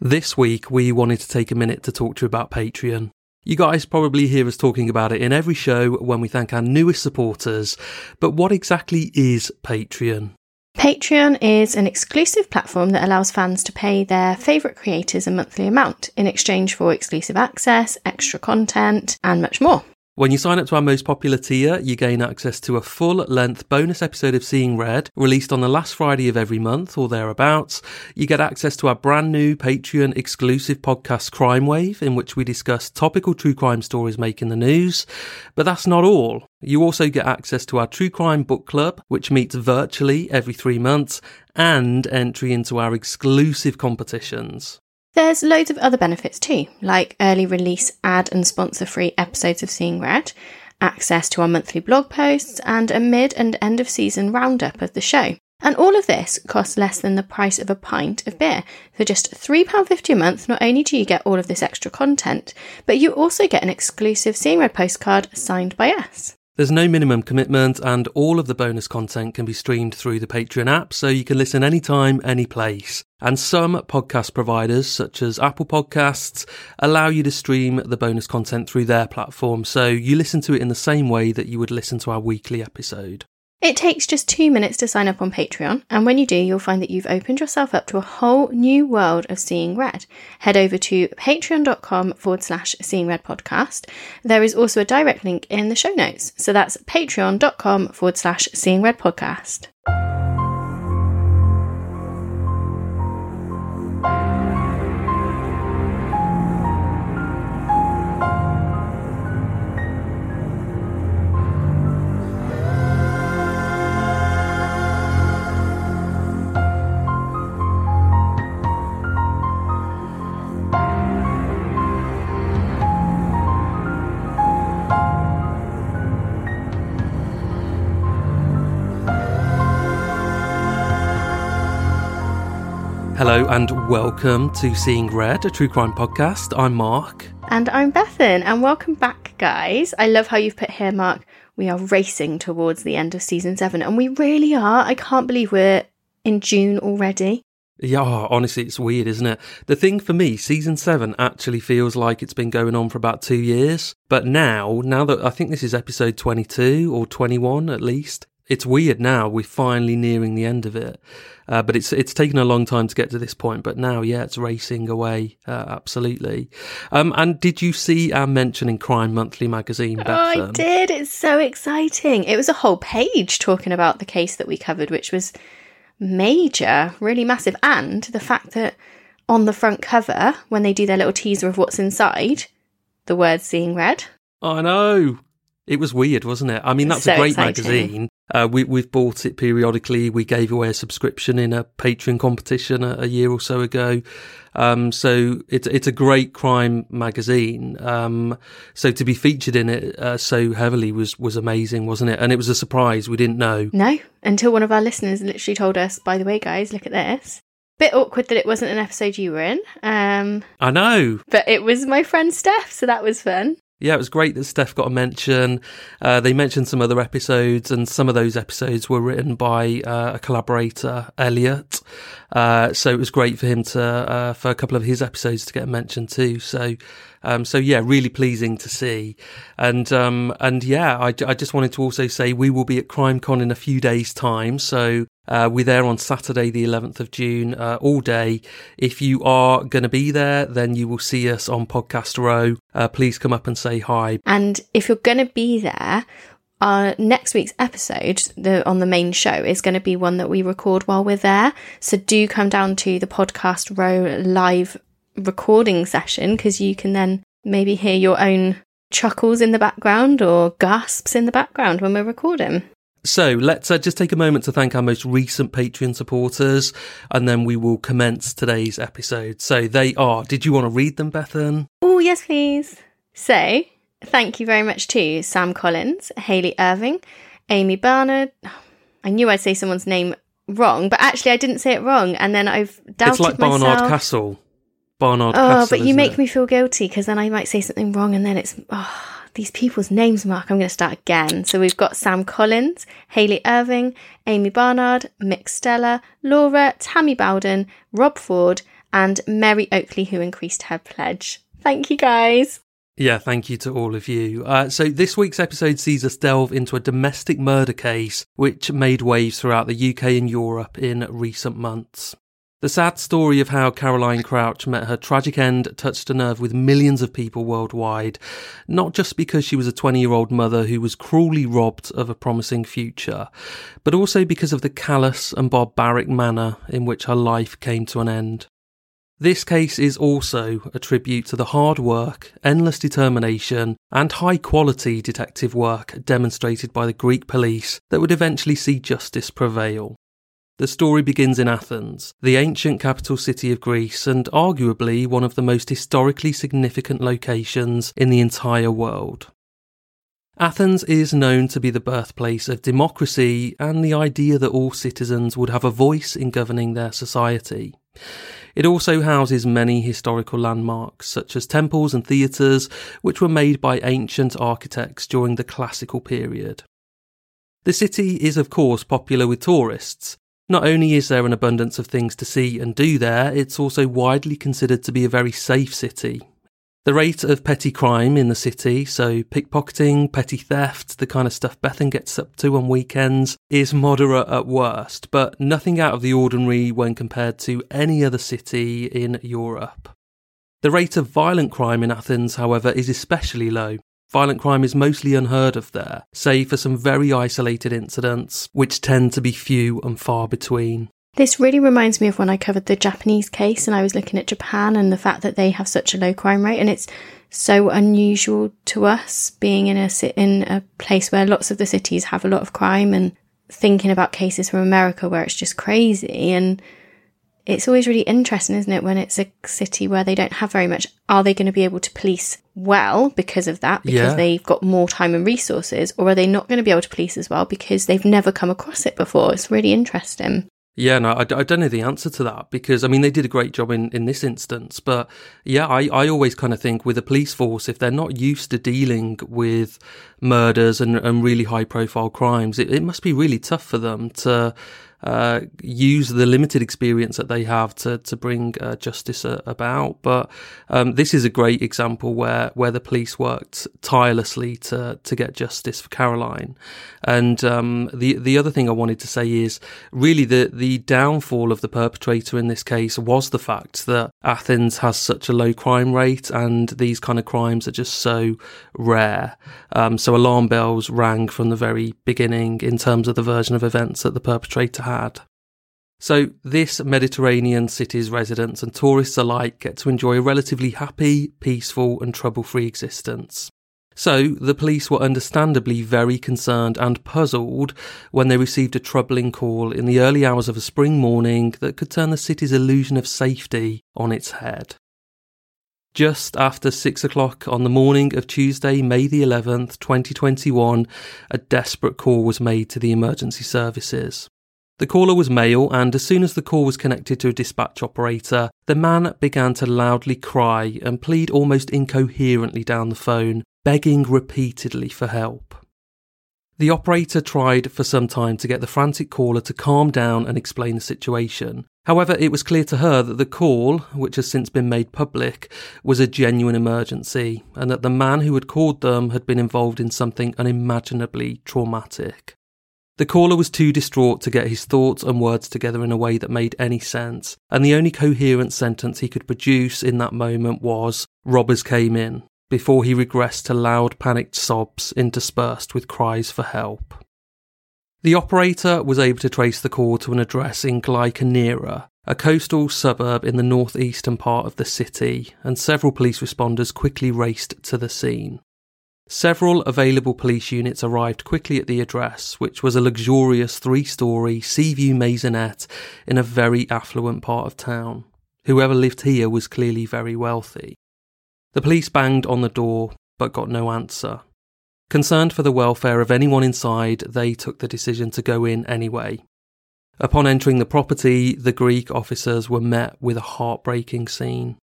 This week, we wanted to take a minute to talk to you about Patreon. You guys probably hear us talking about it in every show when we thank our newest supporters, but what exactly is Patreon? Patreon is an exclusive platform that allows fans to pay their favourite creators a monthly amount in exchange for exclusive access, extra content, and much more. When you sign up to our most popular tier, you gain access to a full length bonus episode of Seeing Red, released on the last Friday of every month or thereabouts. You get access to our brand new Patreon exclusive podcast Crime Wave, in which we discuss topical true crime stories making the news. But that's not all. You also get access to our True Crime Book Club, which meets virtually every three months, and entry into our exclusive competitions. There's loads of other benefits too, like early release ad and sponsor free episodes of Seeing Red, access to our monthly blog posts, and a mid and end of season roundup of the show. And all of this costs less than the price of a pint of beer. For just £3.50 a month, not only do you get all of this extra content, but you also get an exclusive Seeing Red postcard signed by us. There's no minimum commitment, and all of the bonus content can be streamed through the Patreon app, so you can listen anytime, any place. And some podcast providers, such as Apple Podcasts, allow you to stream the bonus content through their platform, so you listen to it in the same way that you would listen to our weekly episode. It takes just two minutes to sign up on Patreon, and when you do, you'll find that you've opened yourself up to a whole new world of seeing red. Head over to patreon.com forward slash seeing red podcast. There is also a direct link in the show notes. So that's patreon.com forward slash seeing red podcast. Hello and welcome to Seeing Red, a true crime podcast. I'm Mark. And I'm Bethan, and welcome back, guys. I love how you've put here, Mark. We are racing towards the end of season seven, and we really are. I can't believe we're in June already. Yeah, honestly, it's weird, isn't it? The thing for me, season seven actually feels like it's been going on for about two years. But now, now that I think this is episode 22 or 21 at least, it's weird now. We're finally nearing the end of it, uh, but it's it's taken a long time to get to this point. But now, yeah, it's racing away. Uh, absolutely. Um, and did you see our mention in Crime Monthly magazine? Oh, I did. It's so exciting. It was a whole page talking about the case that we covered, which was major, really massive, and the fact that on the front cover, when they do their little teaser of what's inside, the words "Seeing Red." I know. It was weird, wasn't it? I mean, that's So a great exciting. magazine. Uh, we, we've bought it periodically. We gave away a subscription in a Patreon competition a, a year or so ago. Um, so it's it's a great crime magazine. Um, so to be featured in it uh, so heavily was was amazing, wasn't it? And it was a surprise. We didn't know. No, until one of our listeners literally told us, by the way, guys, look at this. Bit awkward that it wasn't an episode you were in. Um, I know. but it was my friend Steph, so that was fun. Yeah, it was great that Steph got a mention. Uh, they mentioned some other episodes, and some of those episodes were written by uh, a collaborator, Elliot. Uh, so it was great for him to, uh, for a couple of his episodes to get a mention too. So, um, so yeah, really pleasing to see. And, um, and yeah, I, I just wanted to also say we will be at CrimeCon in a few days' time. So, uh, we're there on Saturday, the 11th of June, uh, all day. If you are going to be there, then you will see us on Podcast Row. Uh, please come up and say hi. And if you're going to be there, our next week's episode the, on the main show is going to be one that we record while we're there. So do come down to the podcast row live recording session because you can then maybe hear your own chuckles in the background or gasps in the background when we're recording. So let's uh, just take a moment to thank our most recent Patreon supporters, and then we will commence today's episode. So they are. Did you want to read them, Bethan? Oh, yes, please. So, thank you very much to Sam Collins, Hayley Irving, Amy Barnard. I knew I'd say someone's name wrong, but actually I didn't say it wrong, and then I've doubted it's like myself. Barnard Castle. Barnard oh, Castle. but you make it? me feel guilty because then I might say something wrong, and then it's oh, these people's names. Mark, I'm going to start again. So we've got Sam Collins, Haley Irving, Amy Barnard, Mick Stella, Laura, Tammy Bowden, Rob Ford, and Mary Oakley, who increased her pledge. Thank you, guys. Yeah, thank you to all of you. Uh, so, this week's episode sees us delve into a domestic murder case which made waves throughout the UK and Europe in recent months. The sad story of how Caroline Crouch met her tragic end touched a nerve with millions of people worldwide, not just because she was a 20 year old mother who was cruelly robbed of a promising future, but also because of the callous and barbaric manner in which her life came to an end. This case is also a tribute to the hard work, endless determination, and high quality detective work demonstrated by the Greek police that would eventually see justice prevail. The story begins in Athens, the ancient capital city of Greece, and arguably one of the most historically significant locations in the entire world. Athens is known to be the birthplace of democracy and the idea that all citizens would have a voice in governing their society. It also houses many historical landmarks, such as temples and theatres, which were made by ancient architects during the classical period. The city is, of course, popular with tourists. Not only is there an abundance of things to see and do there, it's also widely considered to be a very safe city, the rate of petty crime in the city, so pickpocketing, petty theft, the kind of stuff Bethan gets up to on weekends, is moderate at worst, but nothing out of the ordinary when compared to any other city in Europe. The rate of violent crime in Athens, however, is especially low. Violent crime is mostly unheard of there, save for some very isolated incidents, which tend to be few and far between. This really reminds me of when I covered the Japanese case and I was looking at Japan and the fact that they have such a low crime rate and it's so unusual to us being in a in a place where lots of the cities have a lot of crime and thinking about cases from America where it's just crazy and it's always really interesting, isn't it, when it's a city where they don't have very much. Are they going to be able to police well because of that, because yeah. they've got more time and resources, or are they not going to be able to police as well because they've never come across it before? It's really interesting. Yeah, no, I, I don't know the answer to that because I mean they did a great job in, in this instance, but yeah, I, I always kind of think with a police force if they're not used to dealing with murders and, and really high profile crimes, it, it must be really tough for them to uh, use the limited experience that they have to to bring uh, justice uh, about. But um, this is a great example where where the police worked tirelessly to to get justice for Caroline. And um, the the other thing I wanted to say is really the the downfall of the perpetrator in this case was the fact that Athens has such a low crime rate, and these kind of crimes are just so rare. Um, so alarm bells rang from the very beginning in terms of the version of events that the perpetrator had. So, this Mediterranean city's residents and tourists alike get to enjoy a relatively happy, peaceful, and trouble free existence. So, the police were understandably very concerned and puzzled when they received a troubling call in the early hours of a spring morning that could turn the city's illusion of safety on its head. Just after six o'clock on the morning of Tuesday, May the 11th, 2021, a desperate call was made to the emergency services. The caller was male, and as soon as the call was connected to a dispatch operator, the man began to loudly cry and plead almost incoherently down the phone, begging repeatedly for help. The operator tried for some time to get the frantic caller to calm down and explain the situation. However, it was clear to her that the call, which has since been made public, was a genuine emergency, and that the man who had called them had been involved in something unimaginably traumatic. The caller was too distraught to get his thoughts and words together in a way that made any sense, and the only coherent sentence he could produce in that moment was, Robbers came in, before he regressed to loud panicked sobs interspersed with cries for help. The operator was able to trace the call to an address in Glyka Nera, a coastal suburb in the northeastern part of the city, and several police responders quickly raced to the scene. Several available police units arrived quickly at the address, which was a luxurious three story sea view maisonette in a very affluent part of town. Whoever lived here was clearly very wealthy. The police banged on the door, but got no answer. Concerned for the welfare of anyone inside, they took the decision to go in anyway. Upon entering the property, the Greek officers were met with a heartbreaking scene.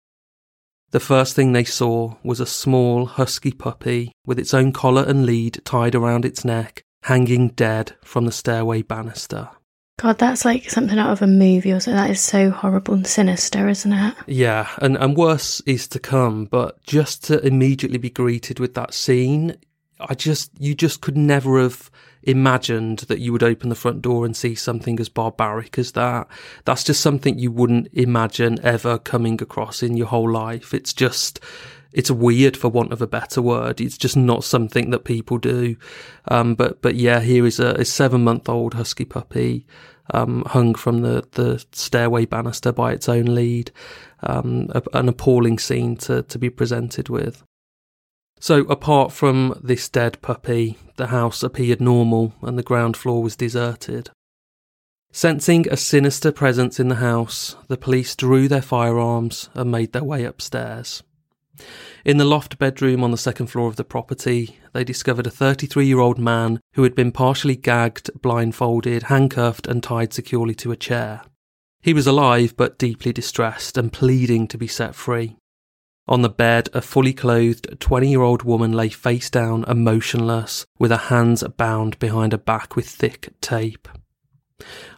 The first thing they saw was a small, husky puppy with its own collar and lead tied around its neck, hanging dead from the stairway banister. God, that's like something out of a movie or something. That is so horrible and sinister, isn't it? Yeah, and, and worse is to come, but just to immediately be greeted with that scene, I just, you just could never have imagined that you would open the front door and see something as barbaric as that. That's just something you wouldn't imagine ever coming across in your whole life. It's just, it's weird for want of a better word. It's just not something that people do. Um, but, but yeah, here is a, a seven month old husky puppy, um, hung from the, the stairway banister by its own lead. Um, a, an appalling scene to, to be presented with. So, apart from this dead puppy, the house appeared normal and the ground floor was deserted. Sensing a sinister presence in the house, the police drew their firearms and made their way upstairs. In the loft bedroom on the second floor of the property, they discovered a 33 year old man who had been partially gagged, blindfolded, handcuffed, and tied securely to a chair. He was alive but deeply distressed and pleading to be set free. On the bed, a fully clothed 20 year old woman lay face down and motionless, with her hands bound behind her back with thick tape.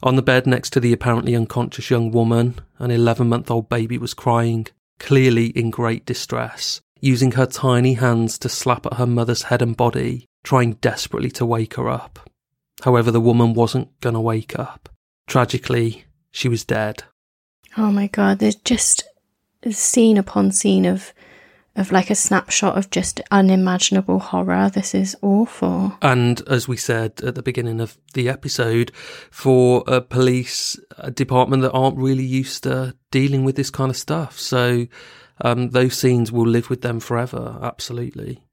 On the bed next to the apparently unconscious young woman, an 11 month old baby was crying, clearly in great distress, using her tiny hands to slap at her mother's head and body, trying desperately to wake her up. However, the woman wasn't going to wake up. Tragically, she was dead. Oh my god, there's just scene upon scene of of like a snapshot of just unimaginable horror. This is awful. And as we said at the beginning of the episode, for a police department that aren't really used to dealing with this kind of stuff. So um, those scenes will live with them forever. Absolutely.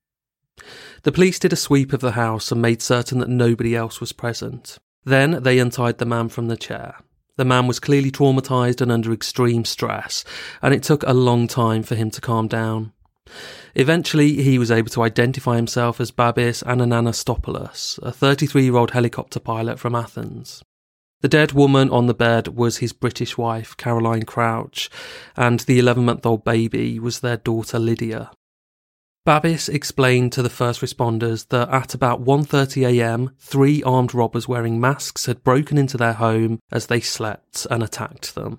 The police did a sweep of the house and made certain that nobody else was present. Then they untied the man from the chair. The man was clearly traumatized and under extreme stress, and it took a long time for him to calm down. Eventually, he was able to identify himself as Babis Anagnostopoulos, a 33 year old helicopter pilot from Athens. The dead woman on the bed was his British wife, Caroline Crouch, and the 11 month old baby was their daughter, Lydia. Babis explained to the first responders that at about 1.30am, three armed robbers wearing masks had broken into their home as they slept and attacked them.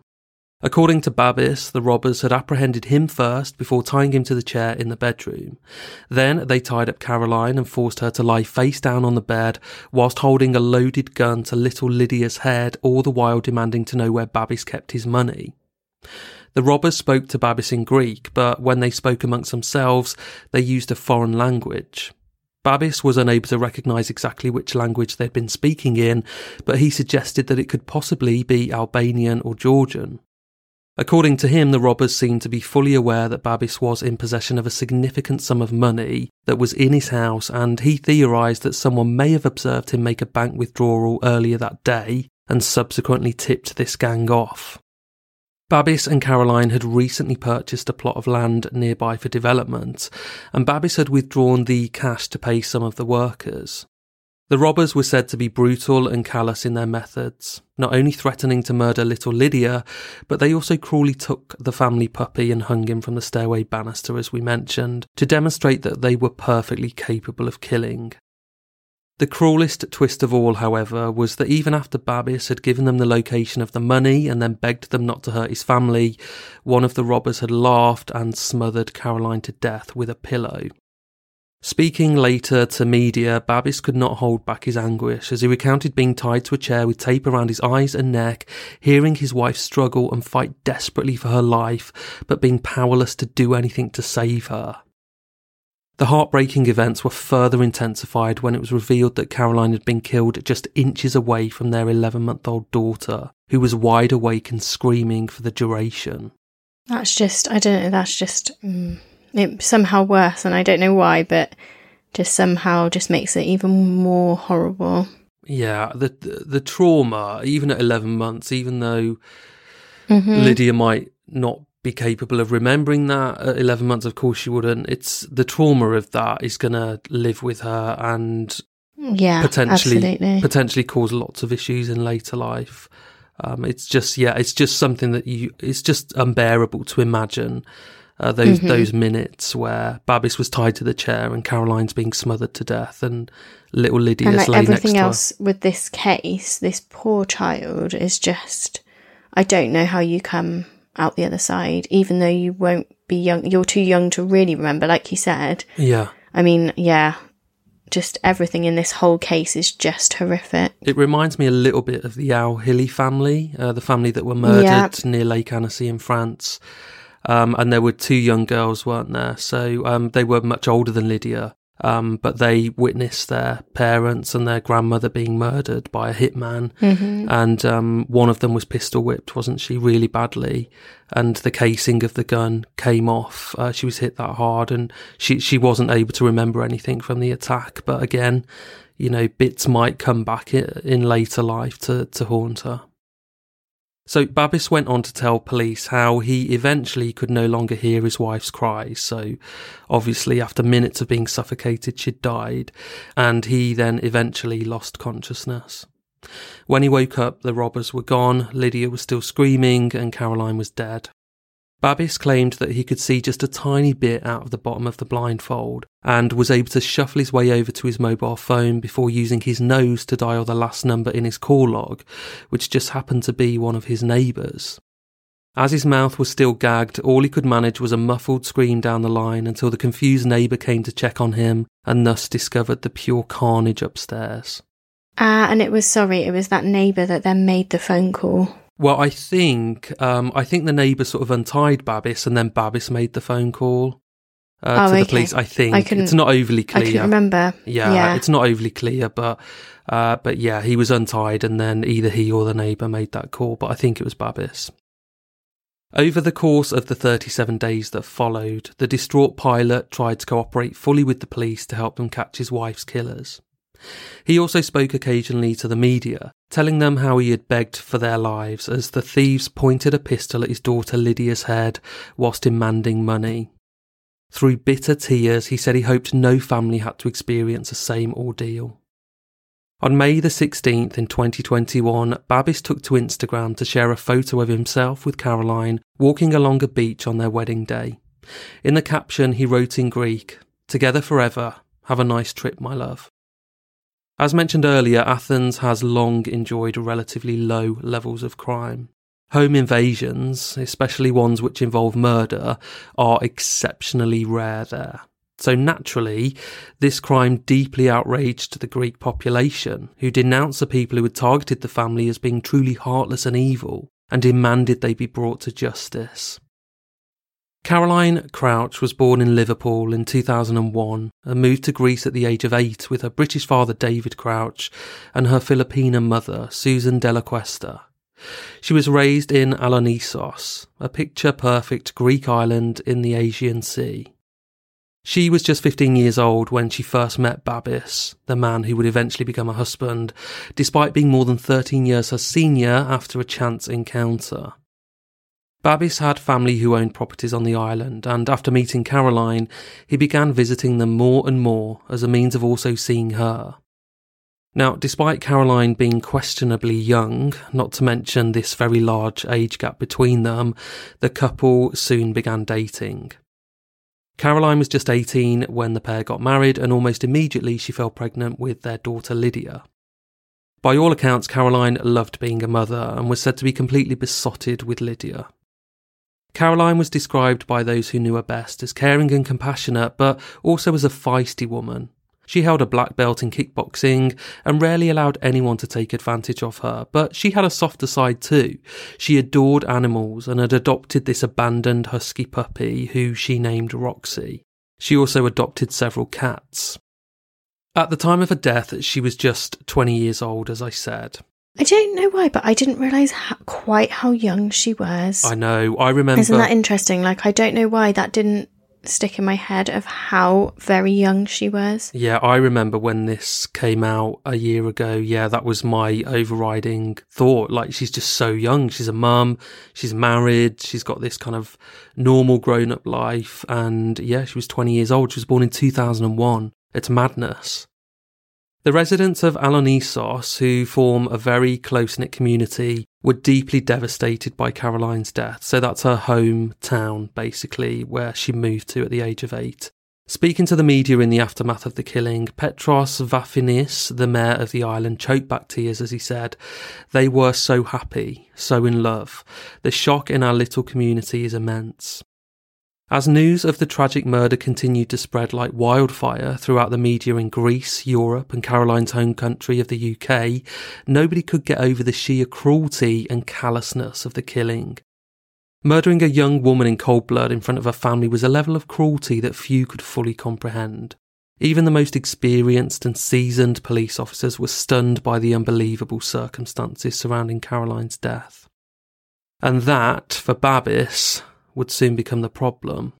According to Babis, the robbers had apprehended him first before tying him to the chair in the bedroom. Then they tied up Caroline and forced her to lie face down on the bed whilst holding a loaded gun to little Lydia's head, all the while demanding to know where Babis kept his money. The robbers spoke to Babis in Greek, but when they spoke amongst themselves, they used a foreign language. Babis was unable to recognise exactly which language they'd been speaking in, but he suggested that it could possibly be Albanian or Georgian. According to him, the robbers seemed to be fully aware that Babis was in possession of a significant sum of money that was in his house, and he theorised that someone may have observed him make a bank withdrawal earlier that day and subsequently tipped this gang off. Babis and Caroline had recently purchased a plot of land nearby for development, and Babis had withdrawn the cash to pay some of the workers. The robbers were said to be brutal and callous in their methods, not only threatening to murder little Lydia, but they also cruelly took the family puppy and hung him from the stairway banister, as we mentioned, to demonstrate that they were perfectly capable of killing. The cruelest twist of all, however, was that even after Babis had given them the location of the money and then begged them not to hurt his family, one of the robbers had laughed and smothered Caroline to death with a pillow. Speaking later to media, Babis could not hold back his anguish as he recounted being tied to a chair with tape around his eyes and neck, hearing his wife struggle and fight desperately for her life, but being powerless to do anything to save her. The heartbreaking events were further intensified when it was revealed that Caroline had been killed just inches away from their 11 month old daughter, who was wide awake and screaming for the duration. That's just, I don't know, that's just mm, it, somehow worse, and I don't know why, but just somehow just makes it even more horrible. Yeah, the the, the trauma, even at 11 months, even though mm-hmm. Lydia might not be capable of remembering that at 11 months of course she wouldn't it's the trauma of that is going to live with her and yeah potentially absolutely. potentially cause lots of issues in later life um, it's just yeah it's just something that you it's just unbearable to imagine Uh, those those minutes where Babis was tied to the chair and Caroline's being smothered to death, and little Lydia's and like everything to her. else with this case, this poor child is just. I don't know how you come out the other side, even though you won't be young. You're too young to really remember, like you said. Yeah, I mean, yeah, just everything in this whole case is just horrific. it reminds me a little bit of the Al Hilli family, uh, the family that were murdered Yeah. near Lake Annecy in France. Um, and there were two young girls, weren't there? So um, they were much older than Lydia, um, but they witnessed their parents and their grandmother being murdered by a hitman. And um, one of them was pistol whipped, wasn't she, really badly? And the casing of the gun came off. Uh, she was hit that hard, and she she wasn't able to remember anything from the attack. But again, you know, bits might come back in later life to to haunt her. So Babis went on to tell police how he eventually could no longer hear his wife's cries. So obviously after minutes of being suffocated, she'd died and he then eventually lost consciousness. When he woke up, the robbers were gone, Lydia was still screaming and Caroline was dead. Babis claimed that he could see just a tiny bit out of the bottom of the blindfold and was able to shuffle his way over to his mobile phone before using his nose to dial the last number in his call log, which just happened to be one of his neighbours. As his mouth was still gagged, all he could manage was a muffled scream down the line until the confused neighbour came to check on him and thus discovered the pure carnage upstairs. Ah, and it was sorry, it was that neighbour that then made the phone call. Well, I think um, I think the neighbour sort of untied Babis, and then Babis made the phone call uh, Oh, to the okay. police. I think I it's not overly I clear. couldn't remember. Yeah, yeah. it's not overly clear, but uh, but yeah, he was untied, and then either he or the neighbour made that call. But I think it was Babis. Over the course of the 37 days that followed, the distraught pilot tried to cooperate fully with the police to help them catch his wife's killers. He also spoke occasionally to the media, telling them how he had begged for their lives as the thieves pointed a pistol at his daughter Lydia's head whilst demanding money. Through bitter tears, he said he hoped no family had to experience the same ordeal. On May the 16th in 2021, Babis took to Instagram to share a photo of himself with Caroline walking along a beach on their wedding day. In the caption, he wrote in Greek, Together forever, have a nice trip, my love. As mentioned earlier, Athens has long enjoyed relatively low levels of crime. Home invasions, especially ones which involve murder, are exceptionally rare there. So naturally, this crime deeply outraged the Greek population, who denounced the people who had targeted the family as being truly heartless and evil, and demanded they be brought to justice. Caroline Crouch was born in Liverpool in 2001 and moved to Greece at the age of eight with her British father David Crouch and her Filipina mother Susan Della Cuesta. She was raised in Alonissos, a picture perfect Greek island in the Aegean Sea. She was just 15 years old when she first met Babis, the man who would eventually become her husband, despite being more than 13 years her senior after a chance encounter. Babis had family who owned properties on the island, and after meeting Caroline, he began visiting them more and more as a means of also seeing her. Now, despite Caroline being questionably young, not to mention this very large age gap between them, the couple soon began dating. Caroline was just 18 when the pair got married, and almost immediately she fell pregnant with their daughter Lydia. By all accounts, Caroline loved being a mother and was said to be completely besotted with Lydia. Caroline was described by those who knew her best as caring and compassionate, but also as a feisty woman. She held a black belt in kickboxing and rarely allowed anyone to take advantage of her, but she had a softer side too. She adored animals and had adopted this abandoned husky puppy who she named Roxy. She also adopted several cats. At the time of her death, she was just 20 years old, as I said. I don't know why, but I didn't realise ho- quite how young she was. I know, I remember. Isn't that interesting? Like, I don't know why that didn't stick in my head of how very young she was. Yeah, I remember when this came out a year ago. Yeah, that was my overriding thought. Like, she's just so young. She's a mum, she's married, she's got this kind of normal grown up life. And yeah, she was 20 years old. She was born in 2001. It's madness. The residents of Alonissos, who form a very close knit community, were deeply devastated by Caroline's death. So that's her hometown, basically, where she moved to at the age of eight. Speaking to the media in the aftermath of the killing, Petros Vafinis, the mayor of the island, choked back tears as he said, They were so happy, so in love. The shock in our little community is immense. As news of the tragic murder continued to spread like wildfire throughout the media in Greece, Europe, and Caroline's home country of the UK, nobody could get over the sheer cruelty and callousness of the killing. Murdering a young woman in cold blood in front of her family was a level of cruelty that few could fully comprehend. Even the most experienced and seasoned police officers were stunned by the unbelievable circumstances surrounding Caroline's death. And that, for Babis, would soon become the problem.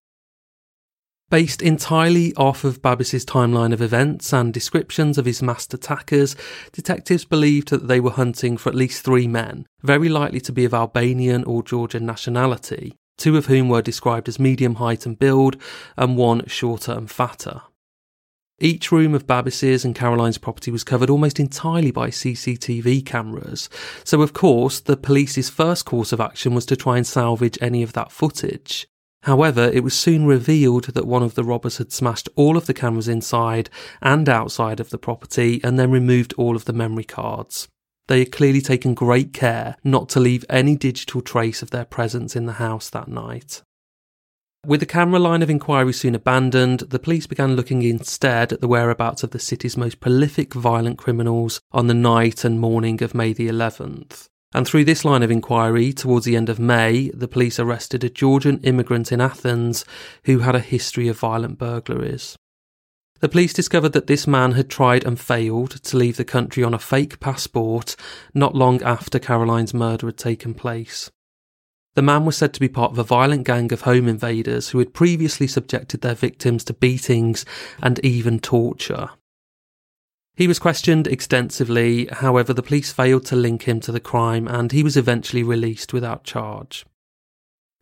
Based entirely off of Babis's timeline of events and descriptions of his masked attackers, detectives believed that they were hunting for at least three men, very likely to be of Albanian or Georgian nationality, two of whom were described as medium height and build, and one shorter and fatter. Each room of Babis's and Caroline's property was covered almost entirely by CCTV cameras, so of course the police's first course of action was to try and salvage any of that footage. However, it was soon revealed that one of the robbers had smashed all of the cameras inside and outside of the property and then removed all of the memory cards. They had clearly taken great care not to leave any digital trace of their presence in the house that night. With the camera line of inquiry soon abandoned, the police began looking instead at the whereabouts of the city's most prolific violent criminals on the night and morning of May the 11th. And through this line of inquiry, towards the end of May, the police arrested a Georgian immigrant in Athens who had a history of violent burglaries. The police discovered that this man had tried and failed to leave the country on a fake passport not long after Caroline's murder had taken place. The man was said to be part of a violent gang of home invaders who had previously subjected their victims to beatings and even torture. He was questioned extensively, however, the police failed to link him to the crime and he was eventually released without charge.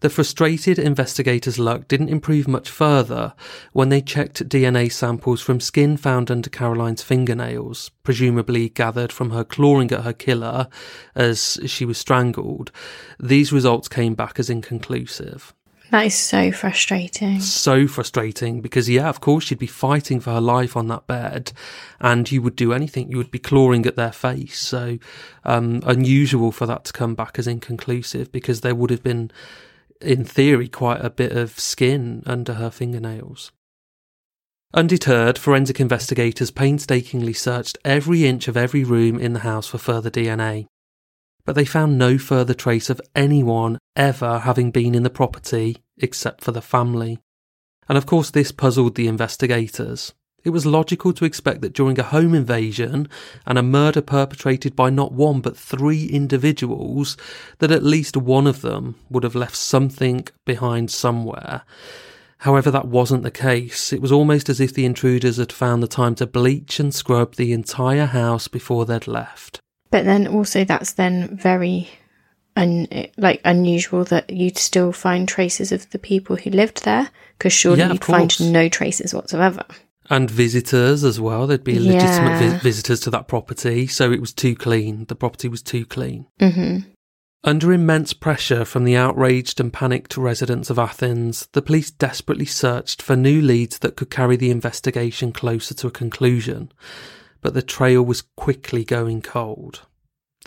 The frustrated investigators' luck didn't improve much further when they checked DNA samples from skin found under Caroline's fingernails, presumably gathered from her clawing at her killer as she was strangled. These results came back as inconclusive. That is so frustrating. So frustrating because, yeah, of course, she'd be fighting for her life on that bed and you would do anything. You would be clawing at their face. So, um, unusual for that to come back as inconclusive because there would have been in theory, quite a bit of skin under her fingernails. Undeterred, forensic investigators painstakingly searched every inch of every room in the house for further DNA. But they found no further trace of anyone ever having been in the property except for the family. And of course, this puzzled the investigators. It was logical to expect that during a home invasion and a murder perpetrated by not one but three individuals, that at least one of them would have left something behind somewhere. However, that wasn't the case. It was almost as if the intruders had found the time to bleach and scrub the entire house before they'd left. But then also, that's then very un- like unusual that you'd still find traces of the people who lived there, because surely Yeah, you'd find no traces whatsoever. And visitors as well. There'd be legitimate Yeah. vi- visitors to that property, so it was too clean. The property was too clean. Mm-hmm. Under immense pressure from the outraged and panicked residents of Athens, the police desperately searched for new leads that could carry the investigation closer to a conclusion. But the trail was quickly going cold.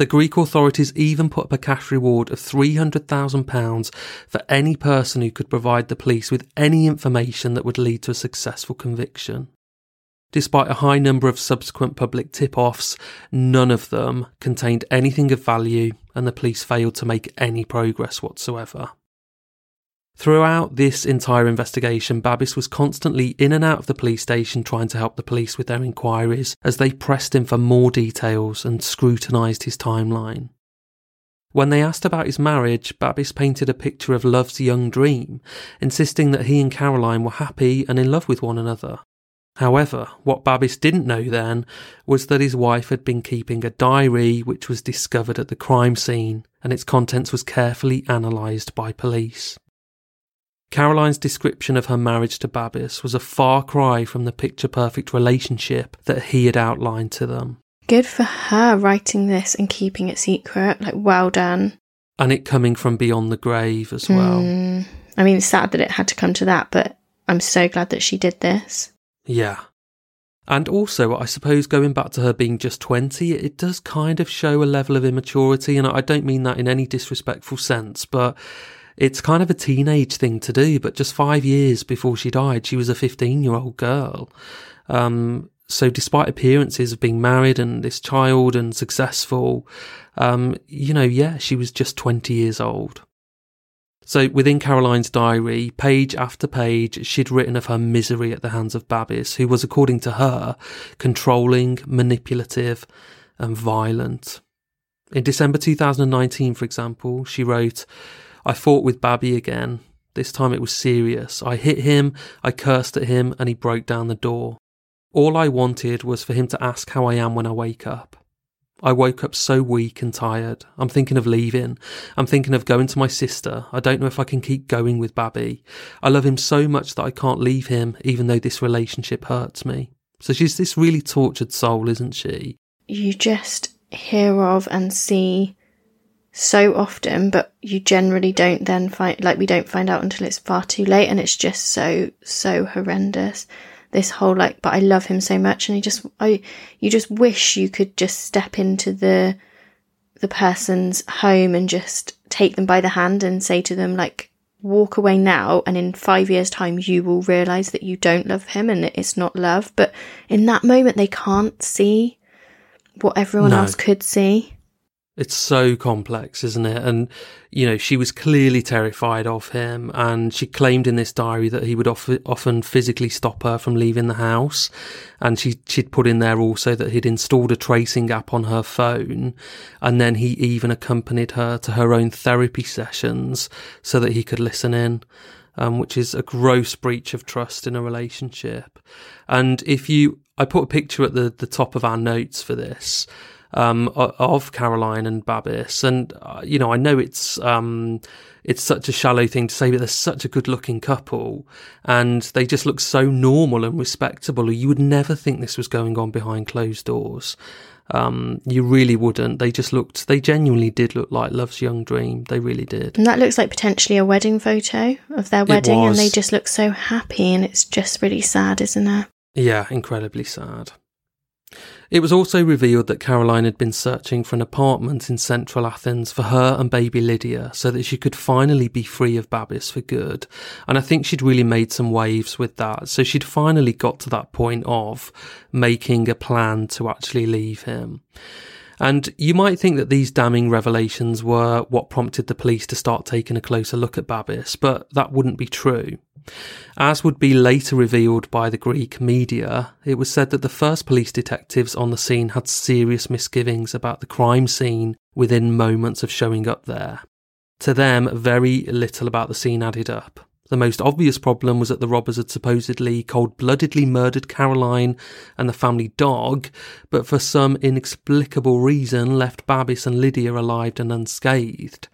The Greek authorities even put up a cash reward of £300,000 for any person who could provide the police with any information that would lead to a successful conviction. Despite a high number of subsequent public tip offs, none of them contained anything of value, and the police failed to make any progress whatsoever. Throughout this entire investigation, Babis was constantly in and out of the police station trying to help the police with their inquiries as they pressed him for more details and scrutinised his timeline. When they asked about his marriage, Babis painted a picture of love's young dream, insisting that he and Caroline were happy and in love with one another. However, what Babis didn't know then was that his wife had been keeping a diary which was discovered at the crime scene, and its contents was carefully analysed by police. Caroline's description of her marriage to Babis was a far cry from the picture perfect relationship that he had outlined to them. good for her writing this and keeping it secret. Like, well done. And it coming from beyond the grave as well. Mm. I mean, it's sad that it had to come to that, but I'm so glad that she did this. Yeah. And also, I suppose going back to her being just 20, it does kind of show a level of immaturity. And I don't mean that in any disrespectful sense, but it's kind of a teenage thing to do. But just five years before she died, she was a 15 year old girl. Um, so despite appearances of being married and this child and successful, um, you know, yeah, she was just 20 years old. So within Caroline's diary, page after page, she'd written of her misery at the hands of Babis, who was, according to her, controlling, manipulative, and violent. In December 2019, for example, she wrote, I fought with Babby again. This time it was serious. I hit him, I cursed at him, and he broke down the door. All I wanted was for him to ask how I am when I wake up. I woke up so weak and tired. I'm thinking of leaving. I'm thinking of going to my sister. I don't know if I can keep going with Babby. I love him so much that I can't leave him, even though this relationship hurts me. So she's this really tortured soul, isn't she? You just hear of and see so often, but you generally don't then find, like, we don't find out until it's far too late, and it's just so, so horrendous. This whole like but I love him so much and he just I you just wish you could just step into the the person's home and just take them by the hand and say to them like walk away now and in 5 years time you will realize that you don't love him and it's not love. But in that moment they can't see what everyone no. else could see it's so complex, isn't it? And, you know, she was clearly terrified of him and she claimed in this diary that he would of- often physically stop her from leaving the house. And she, she'd put in there also that he'd installed a tracing app on her phone. And then he even accompanied her to her own therapy sessions so that he could listen in. Um, which is a gross breach of trust in a relationship. And if you, I put a picture at the, the top of our notes for this um, of Caroline and Babis. And, uh, you know, I know it's, um, it's such a shallow thing to say, but they're such a good looking couple and they just look so normal and respectable. You would never think this was going on behind closed doors. Um, you really wouldn't. They just looked, they genuinely did look like Love's Young Dream. They really did. And that looks like potentially a wedding photo of their wedding, and they just look so happy, and it's just really sad, isn't it? Yeah, incredibly sad. It was also revealed that Caroline had been searching for an apartment in central Athens for her and baby Lydia so that she could finally be free of Babis for good. And I think she'd really made some waves with that. So she'd finally got to that point of making a plan to actually leave him. And you might think that these damning revelations were what prompted the police to start taking a closer look at Babis, but that wouldn't be true. As would be later revealed by the Greek media, it was said that the first police detectives on the scene had serious misgivings about the crime scene within moments of showing up there. To them, very little about the scene added up. The most obvious problem was that the robbers had supposedly cold bloodedly murdered Caroline and the family dog, but for some inexplicable reason left Babis and Lydia alive and unscathed.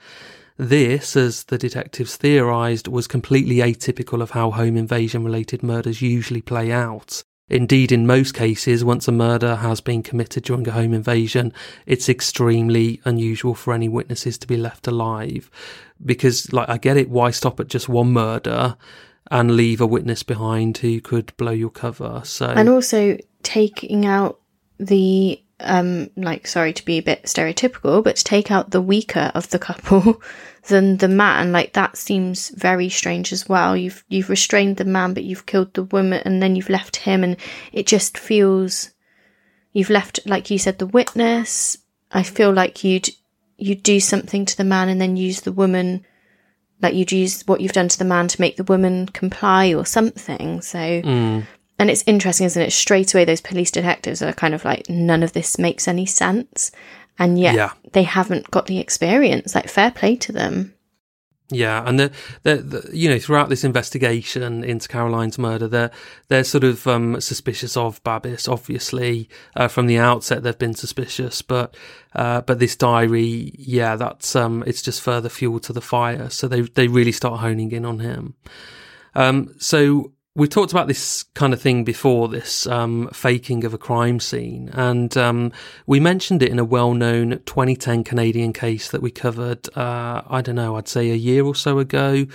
This, as the detectives theorised, was completely atypical of how home invasion related murders usually play out. Indeed, in most cases, once a murder has been committed during a home invasion, it's extremely unusual for any witnesses to be left alive. Because, like, I get it, why stop at just one murder and leave a witness behind who could blow your cover? So, and also taking out the um, like, sorry to be a bit stereotypical, but to take out the weaker of the couple than the man, like that seems very strange as well. You've you've restrained the man, but you've killed the woman, and then you've left him, and it just feels you've left, like you said, the witness. I feel like you'd you'd do something to the man and then use the woman, like you'd use what you've done to the man to make the woman comply or something. So. Mm and it's interesting, isn't it? Straight away, those police detectives are kind of like, none of this makes any sense. And yet yeah. they haven't got the experience. Like, fair play to them. Yeah, and the, the, the, you know throughout this investigation into Caroline's murder, they're they're sort of um, suspicious of Babis. Obviously, uh, from the outset, they've been suspicious, but uh, but this diary, yeah, that's um, it's just further fuel to the fire. So they they really start honing in on him. Um, so we talked about this kind of thing before, this um, faking of a crime scene, and um, we mentioned it in a well-known 2010 Canadian case that we covered. Uh, I don't know, I'd say a year or so ago,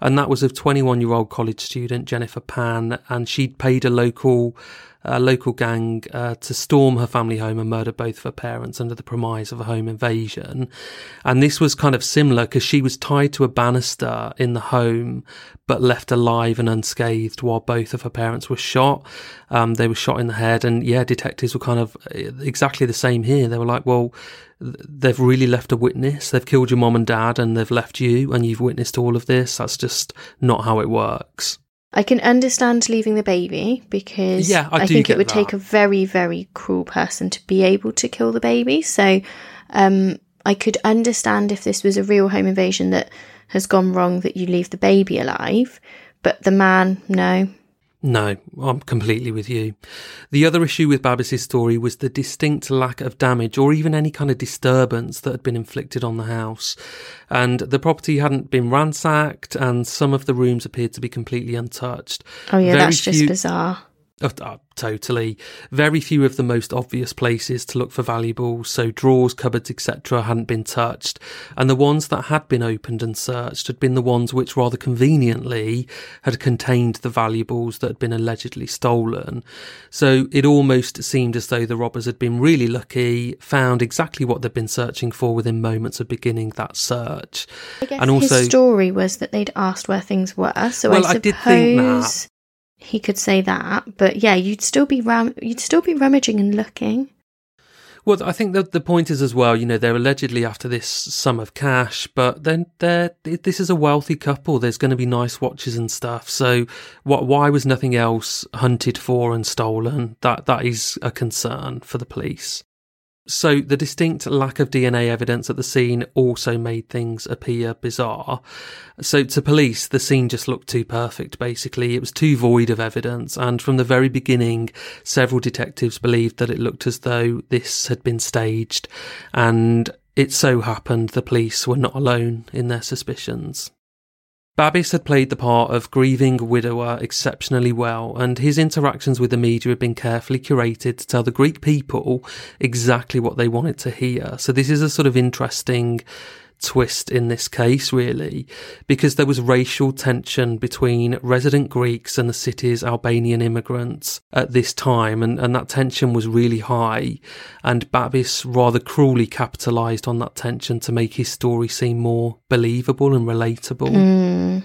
and that was of 21-year-old college student Jennifer Pan, and she'd paid a local a local gang uh, to storm her family home and murder both of her parents under the premise of a home invasion. And this was kind of similar because she was tied to a banister in the home, but left alive and unscathed while both of her parents were shot. Um, they were shot in the head. And yeah, detectives were kind of uh, exactly the same here. They were like, well, they've really left a witness. They've killed your mom and dad and they've left you and you've witnessed all of this. That's just not how it works. I can understand leaving the baby because yeah, I, I think it would that. take a very, very cruel person to be able to kill the baby. So um, I could understand if this was a real home invasion that has gone wrong that you leave the baby alive. But the man, no, no, I'm completely with you. The other issue with Babis's story was the distinct lack of damage or even any kind of disturbance that had been inflicted on the house. And the property hadn't been ransacked and some of the rooms appeared to be completely untouched. Oh yeah, Very that's few- just bizarre. Uh, totally. Very few of the most obvious places to look for valuables, so drawers, cupboards, etc., hadn't been touched, and the ones that had been opened and searched had been the ones which rather conveniently had contained the valuables that had been allegedly stolen. So it almost seemed as though the robbers had been really lucky, found exactly what they'd been searching for within moments of beginning that search. and also, his story was that they'd asked where things were, so well, I suppose. I he could say that, but yeah, you'd still be ram- you'd still be rummaging and looking. Well, I think that the point is as well, you know, they're allegedly after this sum of cash, but then they're, this is a wealthy couple. There's going to be nice watches and stuff. So what, why was nothing else hunted for and stolen? That, that is a concern for the police. So the distinct lack of DNA evidence at the scene also made things appear bizarre. So to police, the scene just looked too perfect, basically. It was too void of evidence, and from the very beginning, several detectives believed that it looked as though this had been staged, and it so happened the police were not alone in their suspicions. Babis had played the part of grieving widower exceptionally well, and his interactions with the media had been carefully curated to tell the Greek people exactly what they wanted to hear. So this is a sort of interesting twist in this case, really, because there was racial tension between resident Greeks and the city's Albanian immigrants at this time, and, and that tension was really high. And Babis rather cruelly capitalised on that tension to make his story seem more believable and relatable. Mm.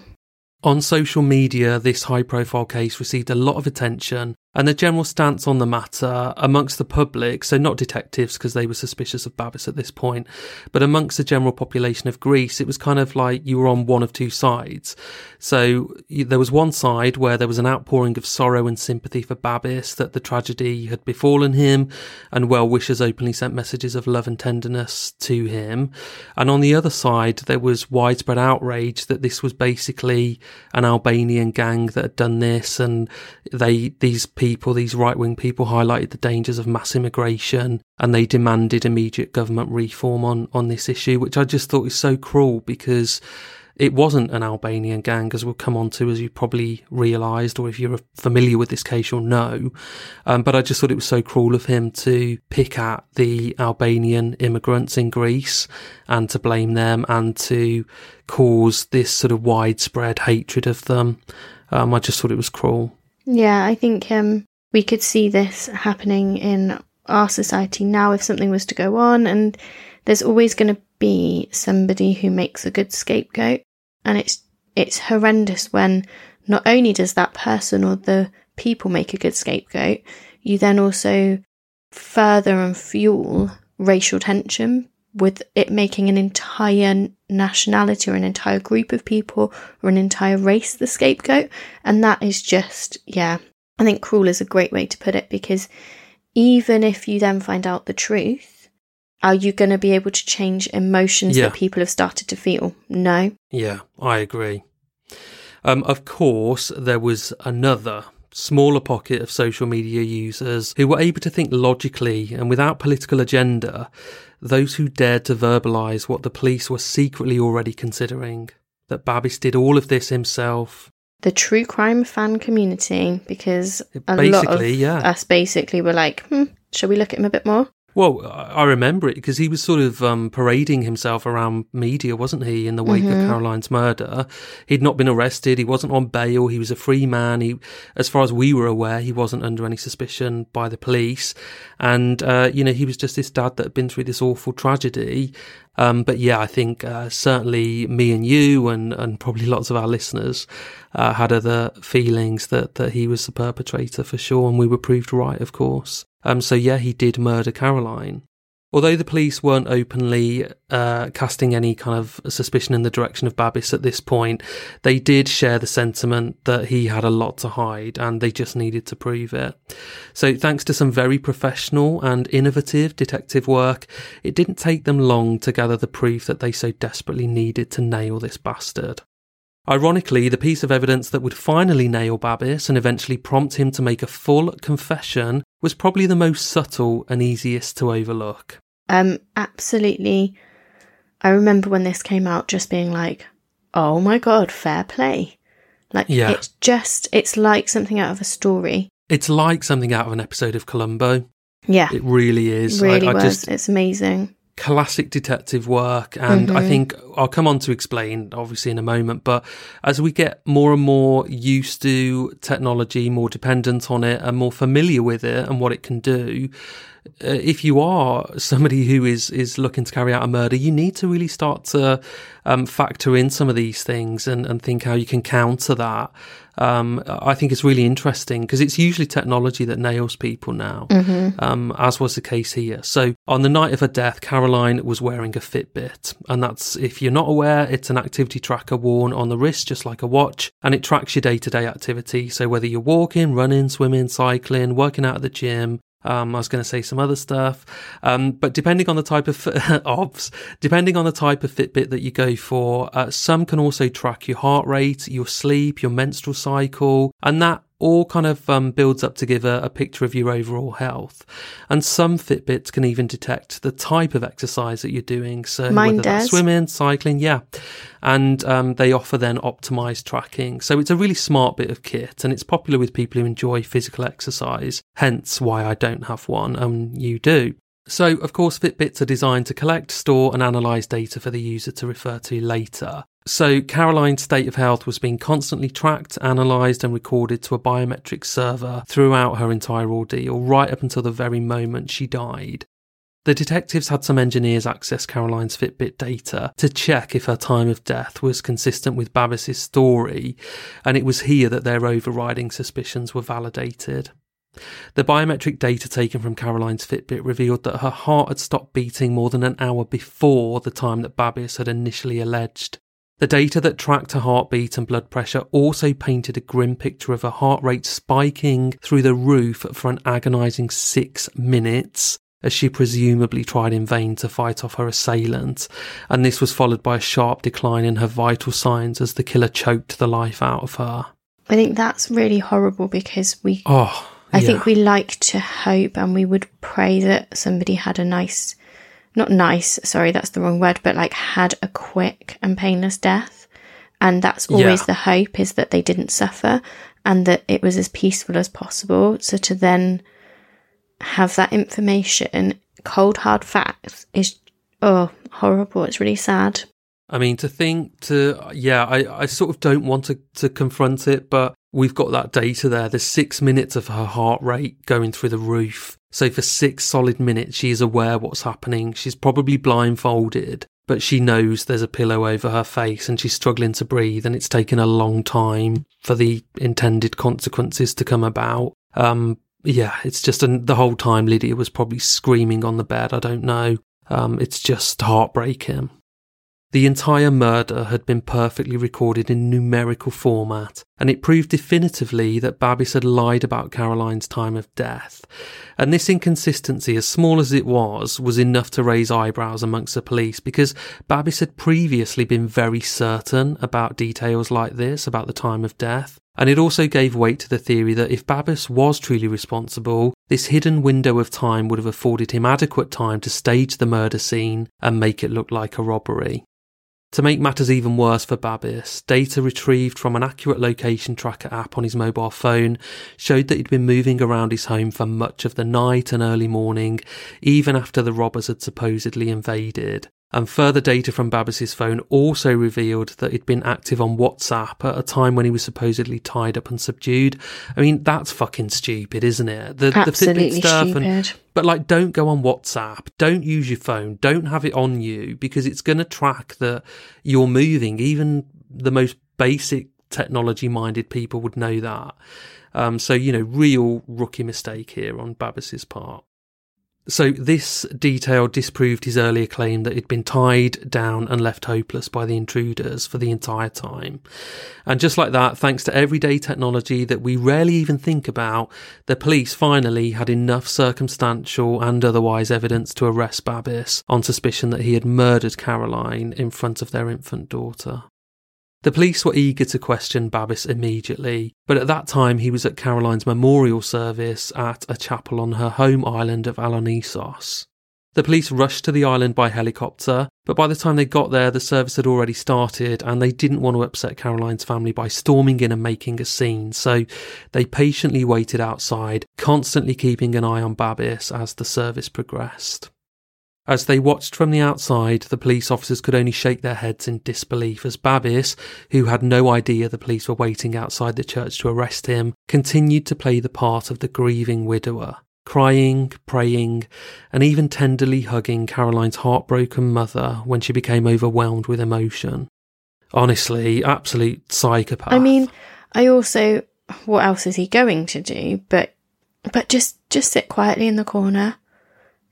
On social media, this high profile case received a lot of attention and the general stance on the matter amongst the public, so not detectives because they were suspicious of Babis at this point, but amongst the general population of Greece, it was kind of like you were on one of two sides. So there was one side where there was an outpouring of sorrow and sympathy for Babis that the tragedy had befallen him, and well wishers openly sent messages of love and tenderness to him. And on the other side, there was widespread outrage that this was basically an Albanian gang that had done this, and they these people people, these right wing people, highlighted the dangers of mass immigration and they demanded immediate government reform on, on this issue, which I just thought is so cruel because it wasn't an Albanian gang, as we'll come on to, as you probably realised, or if you're familiar with this case, you'll know. Um, but I just thought it was so cruel of him to pick at the Albanian immigrants in Greece and to blame them and to cause this sort of widespread hatred of them. Um, I just thought it was cruel. Yeah, I think um, we could see this happening in our society now if something was to go on, and there's always going to be somebody who makes a good scapegoat, and it's it's horrendous when not only does that person or the people make a good scapegoat, you then also further and fuel racial tension with it making an entire nationality or an entire group of people or an entire race the scapegoat. And that is just, yeah, I think cruel is a great way to put it because even if you then find out the truth, are you going to be able to change emotions yeah. that people have started to feel? No. Yeah, I agree. Um, of course, there was another smaller pocket of social media users who were able to think logically and without political agenda, those who dared to verbalise what the police were secretly already considering that Babis did all of this himself. the true crime fan community because a lot of yeah. us basically were like, hmm, shall we look at him a bit more? Well, I remember it because he was sort of um, parading himself around media, wasn't he, in the wake of Caroline's murder? He'd not been arrested. He wasn't on bail. He was a free man. He, as far as we were aware, he wasn't under any suspicion by the police. And, uh, you know, he was just this dad that had been through this awful tragedy. Um, but yeah, I think uh, certainly me and you, and, and probably lots of our listeners, uh, had other feelings that, that he was the perpetrator for sure, and we were proved right, of course. Um, so yeah, he did murder Caroline. Although the police weren't openly uh, casting any kind of suspicion in the direction of Babis at this point, they did share the sentiment that he had a lot to hide and they just needed to prove it. So, thanks to some very professional and innovative detective work, it didn't take them long to gather the proof that they so desperately needed to nail this bastard. Ironically, the piece of evidence that would finally nail Babis and eventually prompt him to make a full confession was probably the most subtle and easiest to overlook. Um, absolutely. I remember when this came out just being like, oh my god, fair play. Like, Yeah. it's just, it's like something out of a story. It's like something out of an episode of Columbo. Yeah, It really is. really I, I was. just It's amazing. Classic detective work and i Mhm. think i'll come on to explain obviously in a moment but as we get more and more used to technology more dependent on it and more familiar with it and what it can do uh, if you are somebody who is is looking to carry out a murder you need to really start to um, factor in some of these things and, and think how you can counter that um, I think it's really interesting because it's usually technology that nails people now, um, as was the case here. So, on the night of her death, Caroline was wearing a Fitbit. And that's, if you're not aware, it's an activity tracker worn on the wrist, just like a watch, and it tracks your day to day activity. So, whether you're walking, running, swimming, cycling, working out at the gym, um, I was going to say some other stuff, um, but depending on the type of obs, depending on the type of Fitbit that you go for, uh, some can also track your heart rate, your sleep, your menstrual cycle, and that all kind of um, builds up to give a, a picture of your overall health. And some Fitbits can even detect the type of exercise that you're doing. So Mine whether that's swimming, cycling, yeah. And um, they offer then optimized tracking. So it's a really smart bit of kit and it's popular with people who enjoy physical exercise, hence why I don't have one and you do. So, of course, Fitbits are designed to collect, store, and analyze data for the user to refer to later. So, Caroline's state of health was being constantly tracked, analysed, and recorded to a biometric server throughout her entire ordeal, right up until the very moment she died. The detectives had some engineers access Caroline's Fitbit data to check if her time of death was consistent with Babis's story, and it was here that their overriding suspicions were validated. The biometric data taken from Caroline's Fitbit revealed that her heart had stopped beating more than an hour before the time that Babis had initially alleged. The data that tracked her heartbeat and blood pressure also painted a grim picture of her heart rate spiking through the roof for an agonising six minutes as she presumably tried in vain to fight off her assailant, and this was followed by a sharp decline in her vital signs as the killer choked the life out of her. I think that's really horrible because we Oh, I yeah. think we like to hope and we would pray that somebody had a nice, not nice, sorry, that's the wrong word, but like had a quick and painless death. And that's always Yeah. the hope is that they didn't suffer and that it was as peaceful as possible. So to then have that information, cold hard facts is, oh, horrible. It's really sad. I mean, to think to, yeah, I, I sort of don't want to, to confront it, but we've got that data there. There's six minutes of her heart rate going through the roof. So for six solid minutes, she is aware what's happening. She's probably blindfolded, but she knows there's a pillow over her face and she's struggling to breathe. And it's taken a long time for the intended consequences to come about. Um, yeah, it's just an, the whole time Lydia was probably screaming on the bed. I don't know. Um, it's just heartbreaking. The entire murder had been perfectly recorded in numerical format, and it proved definitively that Babis had lied about Caroline's time of death. And this inconsistency, as small as it was, was enough to raise eyebrows amongst the police because Babis had previously been very certain about details like this, about the time of death. And it also gave weight to the theory that if Babis was truly responsible, this hidden window of time would have afforded him adequate time to stage the murder scene and make it look like a robbery. To make matters even worse for Babis, data retrieved from an accurate location tracker app on his mobile phone showed that he'd been moving around his home for much of the night and early morning, even after the robbers had supposedly invaded. And further data from Babis's phone also revealed that he'd been active on WhatsApp at a time when he was supposedly tied up and subdued. I mean, that's fucking stupid, isn't it? The, Absolutely the Fitbit stuff stupid. And, but like, don't go on WhatsApp. Don't use your phone. Don't have it on you because it's going to track that you're moving. Even the most basic technology minded people would know that. Um, so, you know, real rookie mistake here on Babis's part. So this detail disproved his earlier claim that he'd been tied down and left hopeless by the intruders for the entire time. And just like that, thanks to everyday technology that we rarely even think about, the police finally had enough circumstantial and otherwise evidence to arrest Babis on suspicion that he had murdered Caroline in front of their infant daughter. The police were eager to question Babis immediately, but at that time he was at Caroline's memorial service at a chapel on her home island of Alonisos. The police rushed to the island by helicopter, but by the time they got there, the service had already started and they didn't want to upset Caroline's family by storming in and making a scene, so they patiently waited outside, constantly keeping an eye on Babis as the service progressed. As they watched from the outside, the police officers could only shake their heads in disbelief as Babis, who had no idea the police were waiting outside the church to arrest him, continued to play the part of the grieving widower, crying, praying, and even tenderly hugging Caroline's heartbroken mother when she became overwhelmed with emotion. Honestly, absolute psychopath. I mean, I also what else is he going to do? But but just just sit quietly in the corner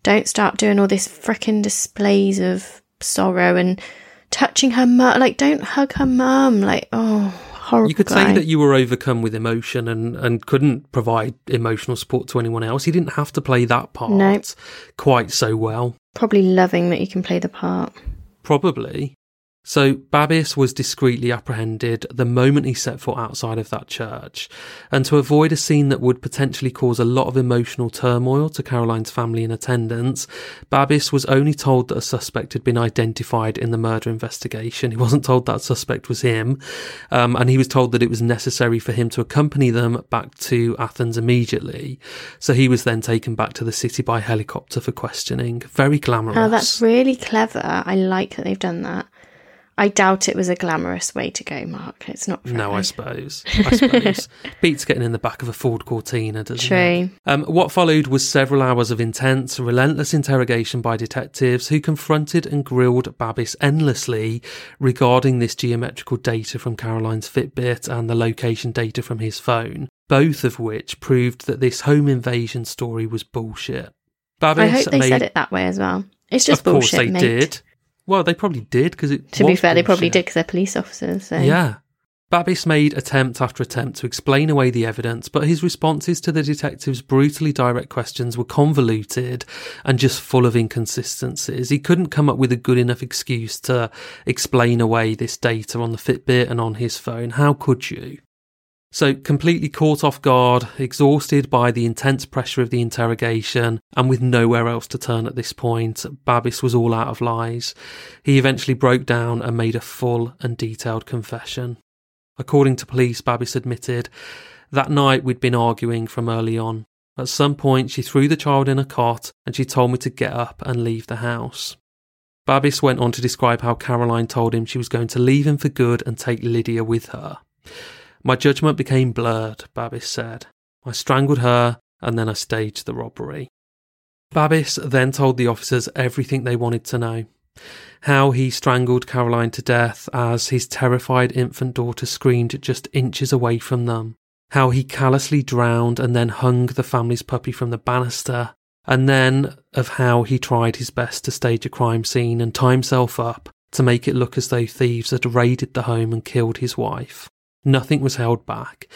don't start doing all this fricking displays of sorrow and touching her mum. Like, don't hug her mum. Like, oh, horrible. You could guy. say that you were overcome with emotion and, and couldn't provide emotional support to anyone else. He didn't have to play that part no. quite so well. Probably loving that you can play the part. Probably. So Babis was discreetly apprehended the moment he set foot outside of that church, and to avoid a scene that would potentially cause a lot of emotional turmoil to Caroline's family in attendance, Babis was only told that a suspect had been identified in the murder investigation. He wasn't told that suspect was him, um, and he was told that it was necessary for him to accompany them back to Athens immediately. So he was then taken back to the city by helicopter for questioning. Very glamorous. Oh, that's really clever. I like that they've done that. I doubt it was a glamorous way to go, Mark. It's not. No, I suppose. I suppose beats getting in the back of a Ford Cortina, doesn't True. it? Um, what followed was several hours of intense, relentless interrogation by detectives who confronted and grilled Babis endlessly regarding this biometrical data from Caroline's Fitbit and the location data from his phone. Both of which proved that this home invasion story was bullshit. Babis I hope they made... said it that way as well. It's just of bullshit. Of course they mate. did. Well, they probably did because it. To be fair, bullshit. they probably did because they're police officers. So. Yeah. Babis made attempt after attempt to explain away the evidence, but his responses to the detective's brutally direct questions were convoluted and just full of inconsistencies. He couldn't come up with a good enough excuse to explain away this data on the Fitbit and on his phone. How could you? So, completely caught off guard, exhausted by the intense pressure of the interrogation, and with nowhere else to turn at this point, Babis was all out of lies. He eventually broke down and made a full and detailed confession. According to police, Babis admitted, that night we'd been arguing from early on. At some point, she threw the child in a cot and she told me to get up and leave the house. Babis went on to describe how Caroline told him she was going to leave him for good and take Lydia with her. My judgment became blurred, Babis said. I strangled her and then I staged the robbery. Babis then told the officers everything they wanted to know. How he strangled Caroline to death as his terrified infant daughter screamed just inches away from them. How he callously drowned and then hung the family's puppy from the banister. And then of how he tried his best to stage a crime scene and tie himself up to make it look as though thieves had raided the home and killed his wife. Nothing was held back.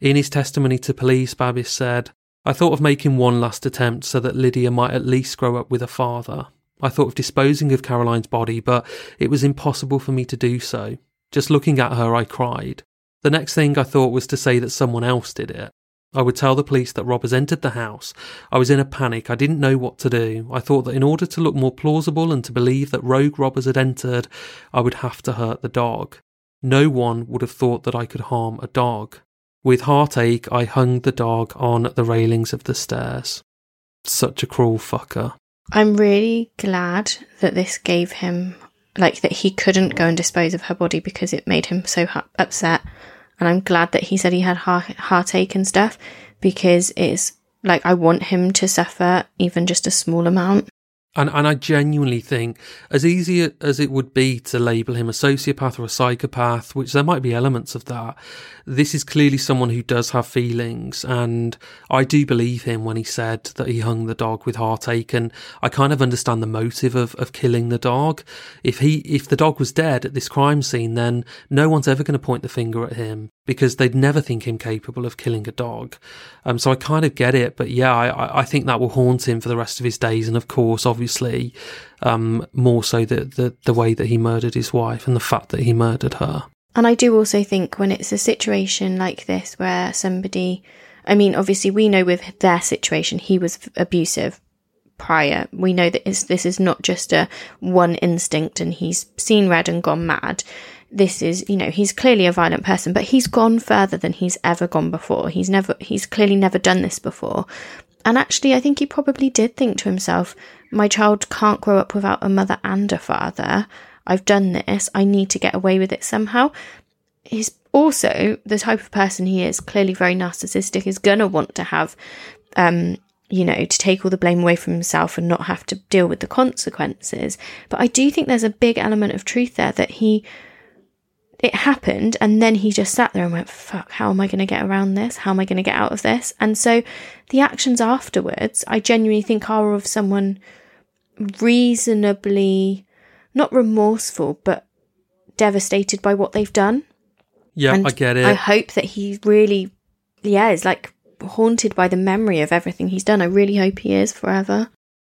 In his testimony to police, Babis said, I thought of making one last attempt so that Lydia might at least grow up with a father. I thought of disposing of Caroline's body, but it was impossible for me to do so. Just looking at her, I cried. The next thing I thought was to say that someone else did it. I would tell the police that robbers entered the house. I was in a panic. I didn't know what to do. I thought that in order to look more plausible and to believe that rogue robbers had entered, I would have to hurt the dog. No one would have thought that I could harm a dog. With heartache, I hung the dog on the railings of the stairs. Such a cruel fucker. I'm really glad that this gave him, like, that he couldn't go and dispose of her body because it made him so hu- upset. And I'm glad that he said he had heart- heartache and stuff because it's like I want him to suffer even just a small amount. And and I genuinely think, as easy as it would be to label him a sociopath or a psychopath, which there might be elements of that, this is clearly someone who does have feelings. And I do believe him when he said that he hung the dog with heartache. And I kind of understand the motive of, of killing the dog. If he, if the dog was dead at this crime scene, then no one's ever going to point the finger at him because they'd never think him capable of killing a dog. Um, so I kind of get it, but yeah, I, I think that will haunt him for the rest of his days. And of course, obviously, um, more so the, the, the way that he murdered his wife and the fact that he murdered her. And I do also think when it's a situation like this where somebody, I mean, obviously we know with their situation, he was abusive prior. We know that this is not just a one instinct and he's seen red and gone mad this is, you know, he's clearly a violent person, but he's gone further than he's ever gone before. He's never, he's clearly never done this before. And actually, I think he probably did think to himself, my child can't grow up without a mother and a father. I've done this. I need to get away with it somehow. He's also the type of person he is, clearly very narcissistic, is gonna want to have, um, you know, to take all the blame away from himself and not have to deal with the consequences. But I do think there's a big element of truth there that he, it happened and then he just sat there and went fuck how am i going to get around this? How am i going to get out of this? And so the actions afterwards i genuinely think are of someone reasonably not remorseful but devastated by what they've done. Yeah and i get it. I hope that he really yeah is like haunted by the memory of everything he's done. I really hope he is forever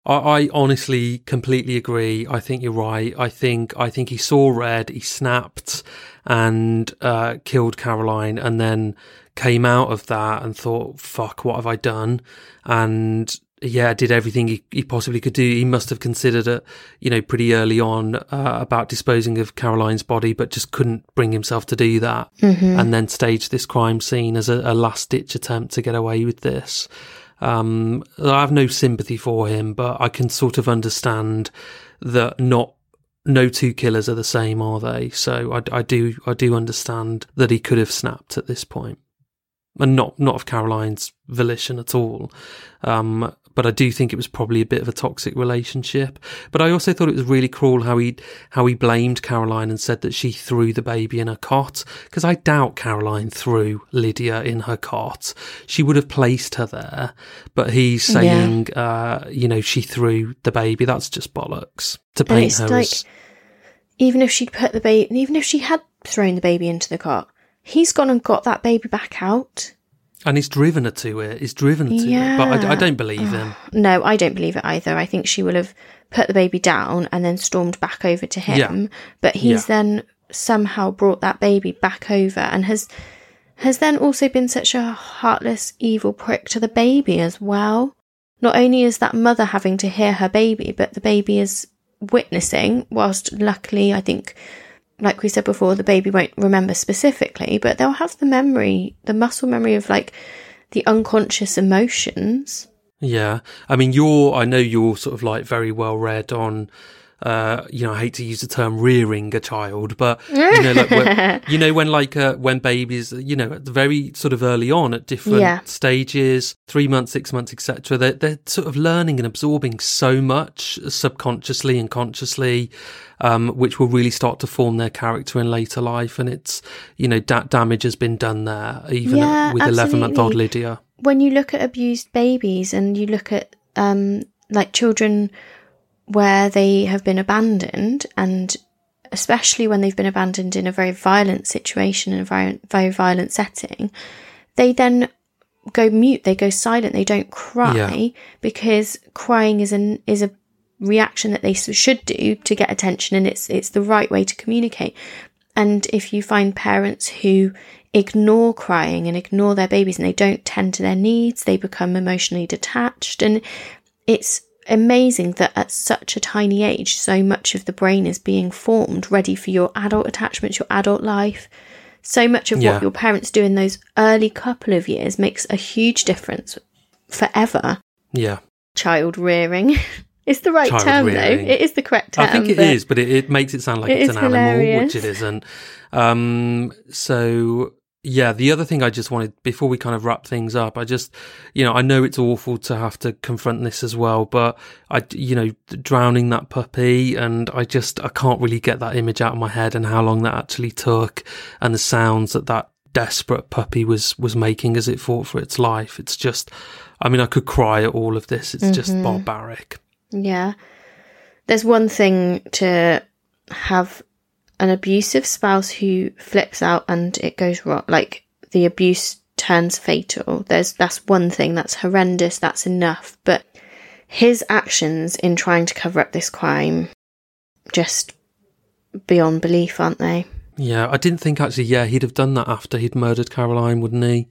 I, I honestly completely agree. I think you're right. I think I think he saw red, he snapped, and uh, killed Caroline, and then came out of that and thought, "Fuck, what have I done?" And yeah, did everything he, he possibly could do. He must have considered it, you know, pretty early on uh, about disposing of Caroline's body, but just couldn't bring himself to do that, mm-hmm. and then staged this crime scene as a, a last ditch attempt to get away with this. Um, I have no sympathy for him, but I can sort of understand that not no two killers are the same, are they? So I, I do I do understand that he could have snapped at this point, and not not of Caroline's volition at all. Um, but I do think it was probably a bit of a toxic relationship. But I also thought it was really cruel how he how he blamed Caroline and said that she threw the baby in her cot because I doubt Caroline threw Lydia in her cot. She would have placed her there, but he's saying, yeah. uh, you know, she threw the baby. That's just bollocks to paint her like, as. Even if she'd put the baby, even if she had thrown the baby into the cot, he's gone and got that baby back out. And he's driven her to it. He's driven to yeah. it. But I, I don't believe him. No, I don't believe it either. I think she will have put the baby down and then stormed back over to him. Yeah. But he's yeah. then somehow brought that baby back over and has has then also been such a heartless, evil prick to the baby as well. Not only is that mother having to hear her baby, but the baby is witnessing, whilst luckily I think like we said before, the baby won't remember specifically, but they'll have the memory, the muscle memory of like the unconscious emotions. Yeah. I mean, you're, I know you're sort of like very well read on uh, you know, I hate to use the term rearing a child, but you know, like when, you know, when like uh, when babies, you know, at the very sort of early on at different yeah. stages, three months, six months, etc., they're they're sort of learning and absorbing so much subconsciously and consciously, um, which will really start to form their character in later life. And it's you know, da- damage has been done there, even yeah, with eleven month old Lydia. When you look at abused babies and you look at um, like children where they have been abandoned and especially when they've been abandoned in a very violent situation in a very, very violent setting, they then go mute, they go silent, they don't cry yeah. because crying is an is a reaction that they should do to get attention and it's it's the right way to communicate. And if you find parents who ignore crying and ignore their babies and they don't tend to their needs, they become emotionally detached. And it's amazing that at such a tiny age, so much of the brain is being formed, ready for your adult attachments, your adult life. So much of Yeah. what your parents do in those early couple of years makes a huge difference forever. Yeah. Child rearing. It's the right Child term, rearing. though. It is the correct term. I think it but- is, but it, it makes it sound like It it's an animal, which it isn't. Um, so yeah, the other thing I just wanted before we kind of wrap things up, I just, you know, I know it's awful to have to confront this as well, but I, you know, drowning that puppy, and I just I can't really get that image out of my head and how long that actually took, and the sounds that that desperate puppy was was making as it fought for its life. It's just, I mean, I could cry at all of this. It's just Mm-hmm. barbaric. Yeah. There's one thing to have an abusive spouse who flips out and it goes wrong, like the abuse turns fatal. There's that's one thing that's horrendous, that's enough. But his actions in trying to cover up this crime just beyond belief, aren't they? Yeah, I didn't think actually. Yeah, he'd have done that after he'd murdered Caroline, wouldn't he?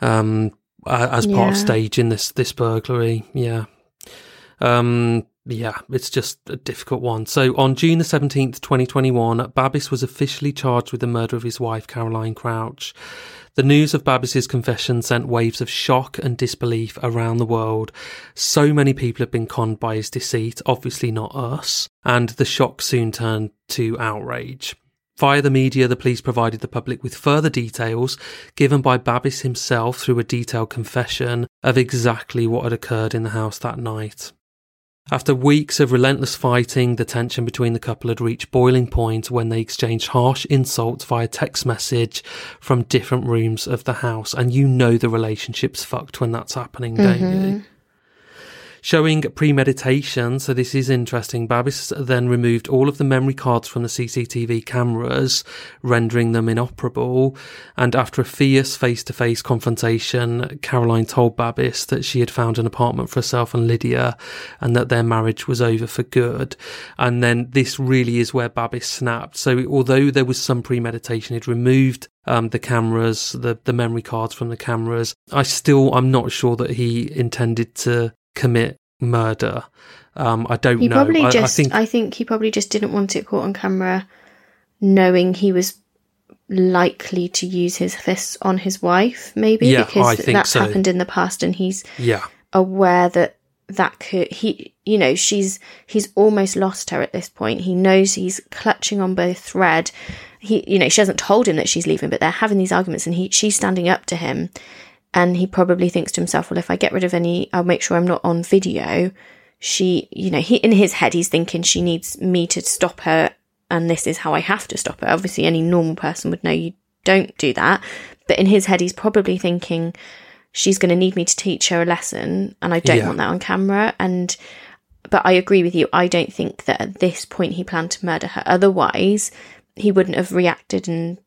Um, as part of staging this this burglary. Yeah. Um. Yeah, it's just a difficult one. So on June the seventeenth, twenty twenty one, Babis was officially charged with the murder of his wife, Caroline Crouch. The news of Babis's confession sent waves of shock and disbelief around the world. So many people have been conned by his deceit, obviously not us, and the shock soon turned to outrage. Via the media, the police provided the public with further details given by Babis himself through a detailed confession of exactly what had occurred in the house that night. After weeks of relentless fighting, the tension between the couple had reached boiling point when they exchanged harsh insults via text message from different rooms of the house. And you know the relationship's fucked when that's happening, don't you? Mm-hmm. Showing premeditation, so this is interesting. Babis then removed all of the memory cards from the CCTV cameras, rendering them inoperable. And after a fierce face to face confrontation, Caroline told Babis that she had found an apartment for herself and Lydia and that their marriage was over for good. And then this really is where Babis snapped. So although there was some premeditation, he'd removed um, the cameras, the, the memory cards from the cameras. I still, I'm not sure that he intended to commit murder. Um, I don't He know. probably I, just I think he probably just didn't want it caught on camera knowing he was likely to use his fists on his wife maybe Yeah, because I think that's so. happened in the past and he's yeah, aware that that could he you know she's he's almost lost her at this point he knows he's clutching on both thread he you know she hasn't told him that she's leaving but they're having these arguments and he she's standing up to him and he probably thinks to himself well if i get rid of any i'll make sure i'm not on video. She you know he in his head he's thinking she needs me to stop her and this is how i have to stop her. Obviously any normal person would know you don't do that. But in his head he's probably thinking she's going to need me to teach her a lesson and i don't Yeah. want that on camera. And but i agree with you. I don't think that at this point he planned to murder her. Otherwise he wouldn't have reacted and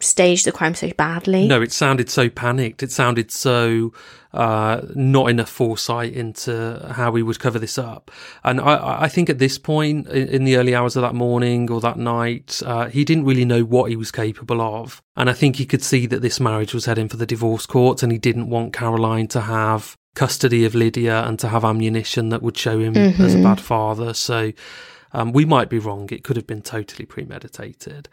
staged the crime so badly no, it sounded so panicked. It sounded so uh, not enough foresight into how we would cover this up. And I, I think at this point, in, in the early hours of that morning or that night, uh, he didn't really know what he was capable of. And I think he could see that this marriage was heading for the divorce courts, and he didn't want Caroline to have custody of Lydia and to have ammunition that would show him as a bad father. So. Um, we might be wrong. It could have been totally premeditated.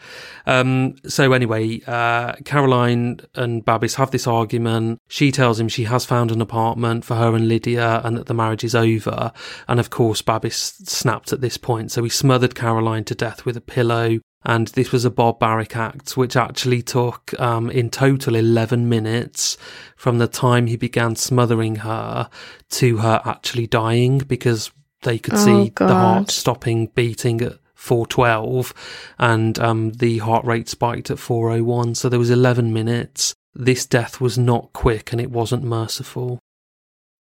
Um, so anyway, uh, Caroline and Babis have this argument. She tells him she has found an apartment for her and Lydia and that the marriage is over. And of course, Babis snapped at this point. So he smothered Caroline to death with a pillow. And this was a barbaric act, which actually took, um, in total 11 minutes from the time he began smothering her to her actually dying because they could Oh, see the heart stopping beating at 412 and um, the heart rate spiked at 401 so there was 11 minutes this death was not quick and it wasn't merciful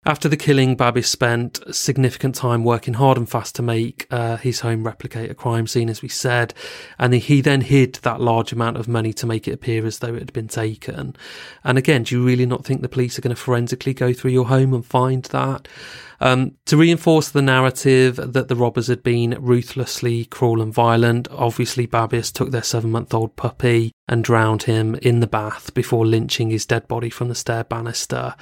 After the killing, Babis spent significant time working hard and fast to make uh, his home replicate a crime scene, as we said, and he then hid that large amount of money to make it appear as though it had been taken. And again, do you really not think the police are going to forensically go through your home and find that? Um, to reinforce the narrative that the robbers had been ruthlessly cruel and violent, obviously Babis took their seven month old puppy and drowned him in the bath before lynching his dead body from the stair banister.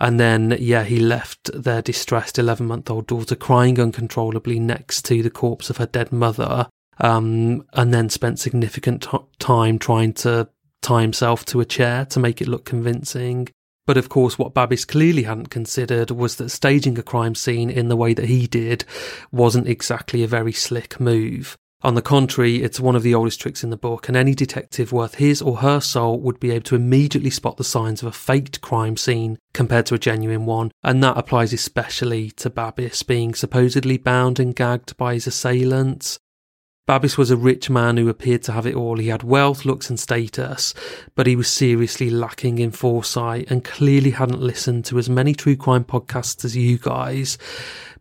And then, yeah, he left their distressed 11 month old daughter crying uncontrollably next to the corpse of her dead mother. Um, and then spent significant t- time trying to tie himself to a chair to make it look convincing. But of course, what Babis clearly hadn't considered was that staging a crime scene in the way that he did wasn't exactly a very slick move. On the contrary, it's one of the oldest tricks in the book, and any detective worth his or her soul would be able to immediately spot the signs of a faked crime scene compared to a genuine one, and that applies especially to Babis being supposedly bound and gagged by his assailants. Babis was a rich man who appeared to have it all. He had wealth, looks, and status, but he was seriously lacking in foresight and clearly hadn't listened to as many true crime podcasts as you guys.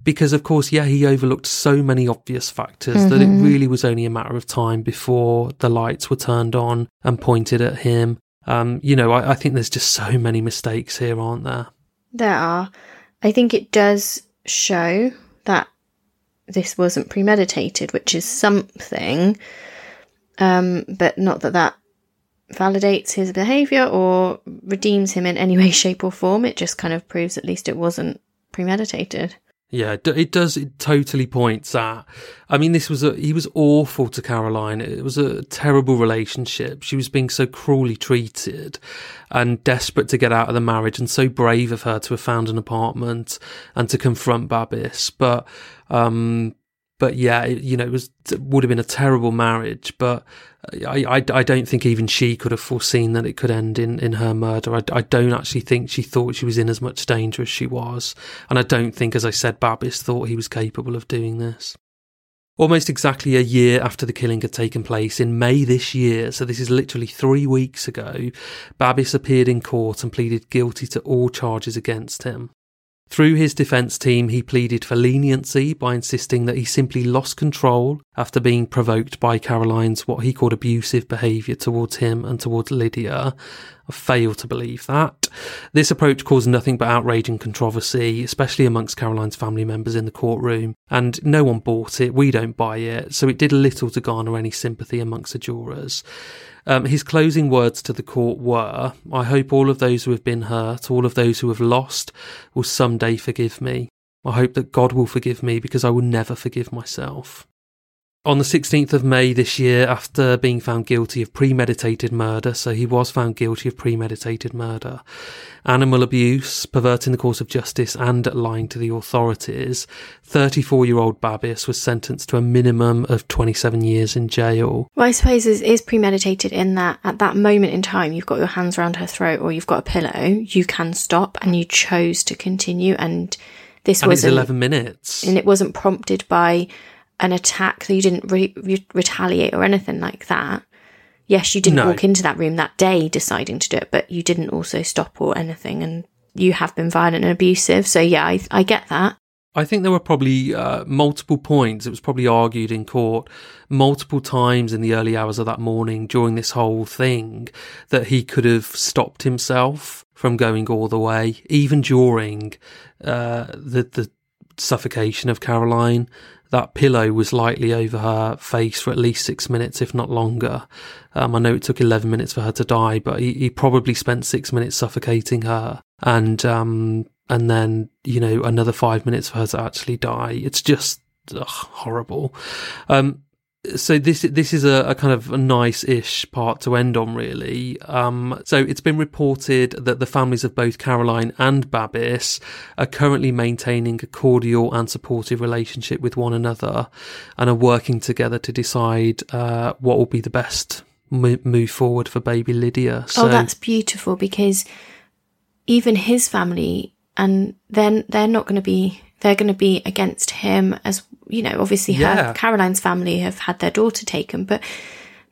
Because, of course, yeah, he overlooked so many obvious factors mm-hmm. that it mm-hmm. really was only a matter of time before the lights were turned on and pointed at him. Um, you know, I, I think there's just so many mistakes here, aren't there? There are. I think it does show that this wasn't premeditated, which is something, um, but not that that validates his behavior or redeems him in any way, shape, or form. It just kind of proves at least it wasn't premeditated. Yeah, it does. It totally points at. I mean, this was a. He was awful to Caroline. It was a terrible relationship. She was being so cruelly treated, and desperate to get out of the marriage, and so brave of her to have found an apartment and to confront Babis. But um, but yeah, it, you know, it was it would have been a terrible marriage. But uh, I, I, I, don't think even she could have foreseen that it could end in, in her murder. I, I don't actually think she thought she was in as much danger as she was, and I don't think, as I said, Babis thought he was capable of doing this. Almost exactly a year after the killing had taken place, in May this year, so this is literally three weeks ago, Babis appeared in court and pleaded guilty to all charges against him. Through his defence team, he pleaded for leniency by insisting that he simply lost control after being provoked by Caroline's what he called abusive behaviour towards him and towards Lydia. I fail to believe that. This approach caused nothing but outrage and controversy, especially amongst Caroline's family members in the courtroom, and no one bought it, we don't buy it, so it did little to garner any sympathy amongst the jurors. Um, his closing words to the court were I hope all of those who have been hurt, all of those who have lost, will someday forgive me. I hope that God will forgive me because I will never forgive myself. On the 16th of May this year, after being found guilty of premeditated murder, so he was found guilty of premeditated murder, animal abuse, perverting the course of justice, and lying to the authorities, 34 year old Babis was sentenced to a minimum of 27 years in jail. Well, I suppose is, is premeditated in that at that moment in time, you've got your hands around her throat or you've got a pillow, you can stop and you chose to continue. And this was 11 minutes. And it wasn't prompted by an attack that you didn't re- re- retaliate or anything like that. Yes, you didn't no. walk into that room that day deciding to do it, but you didn't also stop or anything, and you have been violent and abusive. So yeah, I, I get that. I think there were probably uh, multiple points. It was probably argued in court multiple times in the early hours of that morning during this whole thing that he could have stopped himself from going all the way, even during uh, the the suffocation of Caroline that pillow was lightly over her face for at least six minutes, if not longer. Um, I know it took 11 minutes for her to die, but he, he probably spent six minutes suffocating her. And, um, and then, you know, another five minutes for her to actually die. It's just ugh, horrible. Um, so this this is a, a kind of a nice-ish part to end on, really. Um, so it's been reported that the families of both Caroline and Babis are currently maintaining a cordial and supportive relationship with one another, and are working together to decide uh, what will be the best move forward for baby Lydia. So, oh, that's beautiful because even his family and then they're not going to be they're going to be against him as you know obviously her yeah. caroline's family have had their daughter taken but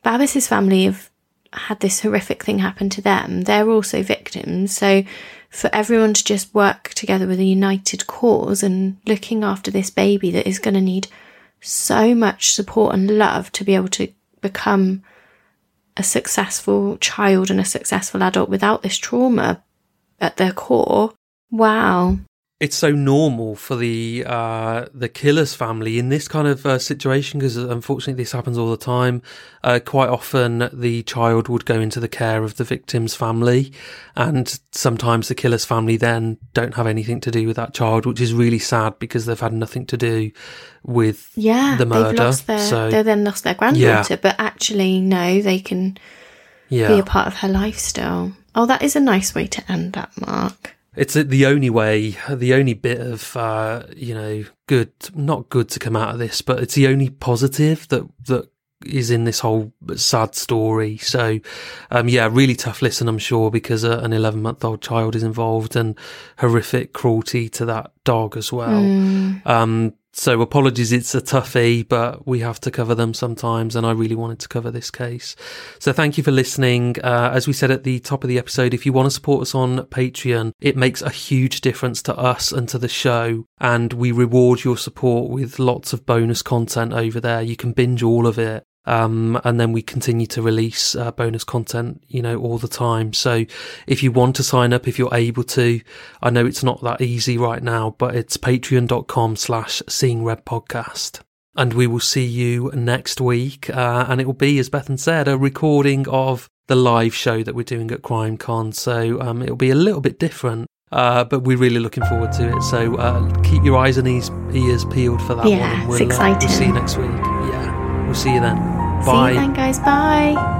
babis's family have had this horrific thing happen to them, they're also victims. So for everyone to just work together with a united cause and looking after this baby that is going to need so much support and love to be able to become a successful child and a successful adult without this trauma at their core. Wow it's so normal for the uh, the killer's family in this kind of uh, situation because unfortunately this happens all the time. Uh, quite often, the child would go into the care of the victim's family, and sometimes the killer's family then don't have anything to do with that child, which is really sad because they've had nothing to do with yeah the murder. They've lost their, so they then lost their granddaughter, yeah. but actually no, they can yeah. be a part of her life still. Oh, that is a nice way to end that, Mark it's the only way, the only bit of uh, you know good, not good to come out of this, but it's the only positive that that is in this whole sad story. So, um, yeah, really tough listen, I'm sure, because uh, an 11 month old child is involved and horrific cruelty to that dog as well. Mm. Um, so apologies, it's a toughie, but we have to cover them sometimes, and I really wanted to cover this case. So thank you for listening. Uh, as we said at the top of the episode, if you want to support us on Patreon, it makes a huge difference to us and to the show, and we reward your support with lots of bonus content over there. You can binge all of it. Um, and then we continue to release uh, bonus content, you know, all the time. So if you want to sign up, if you're able to, I know it's not that easy right now, but it's patreon.com slash seeing red podcast. And we will see you next week. Uh, and it will be, as Bethan said, a recording of the live show that we're doing at CrimeCon. So um, it'll be a little bit different. Uh, but we're really looking forward to it. So uh, keep your eyes and ears, ears peeled for that yeah, one. We'll, it's exciting. Uh, we'll see you next week. We'll see you then. Bye. See you then, guys. Bye.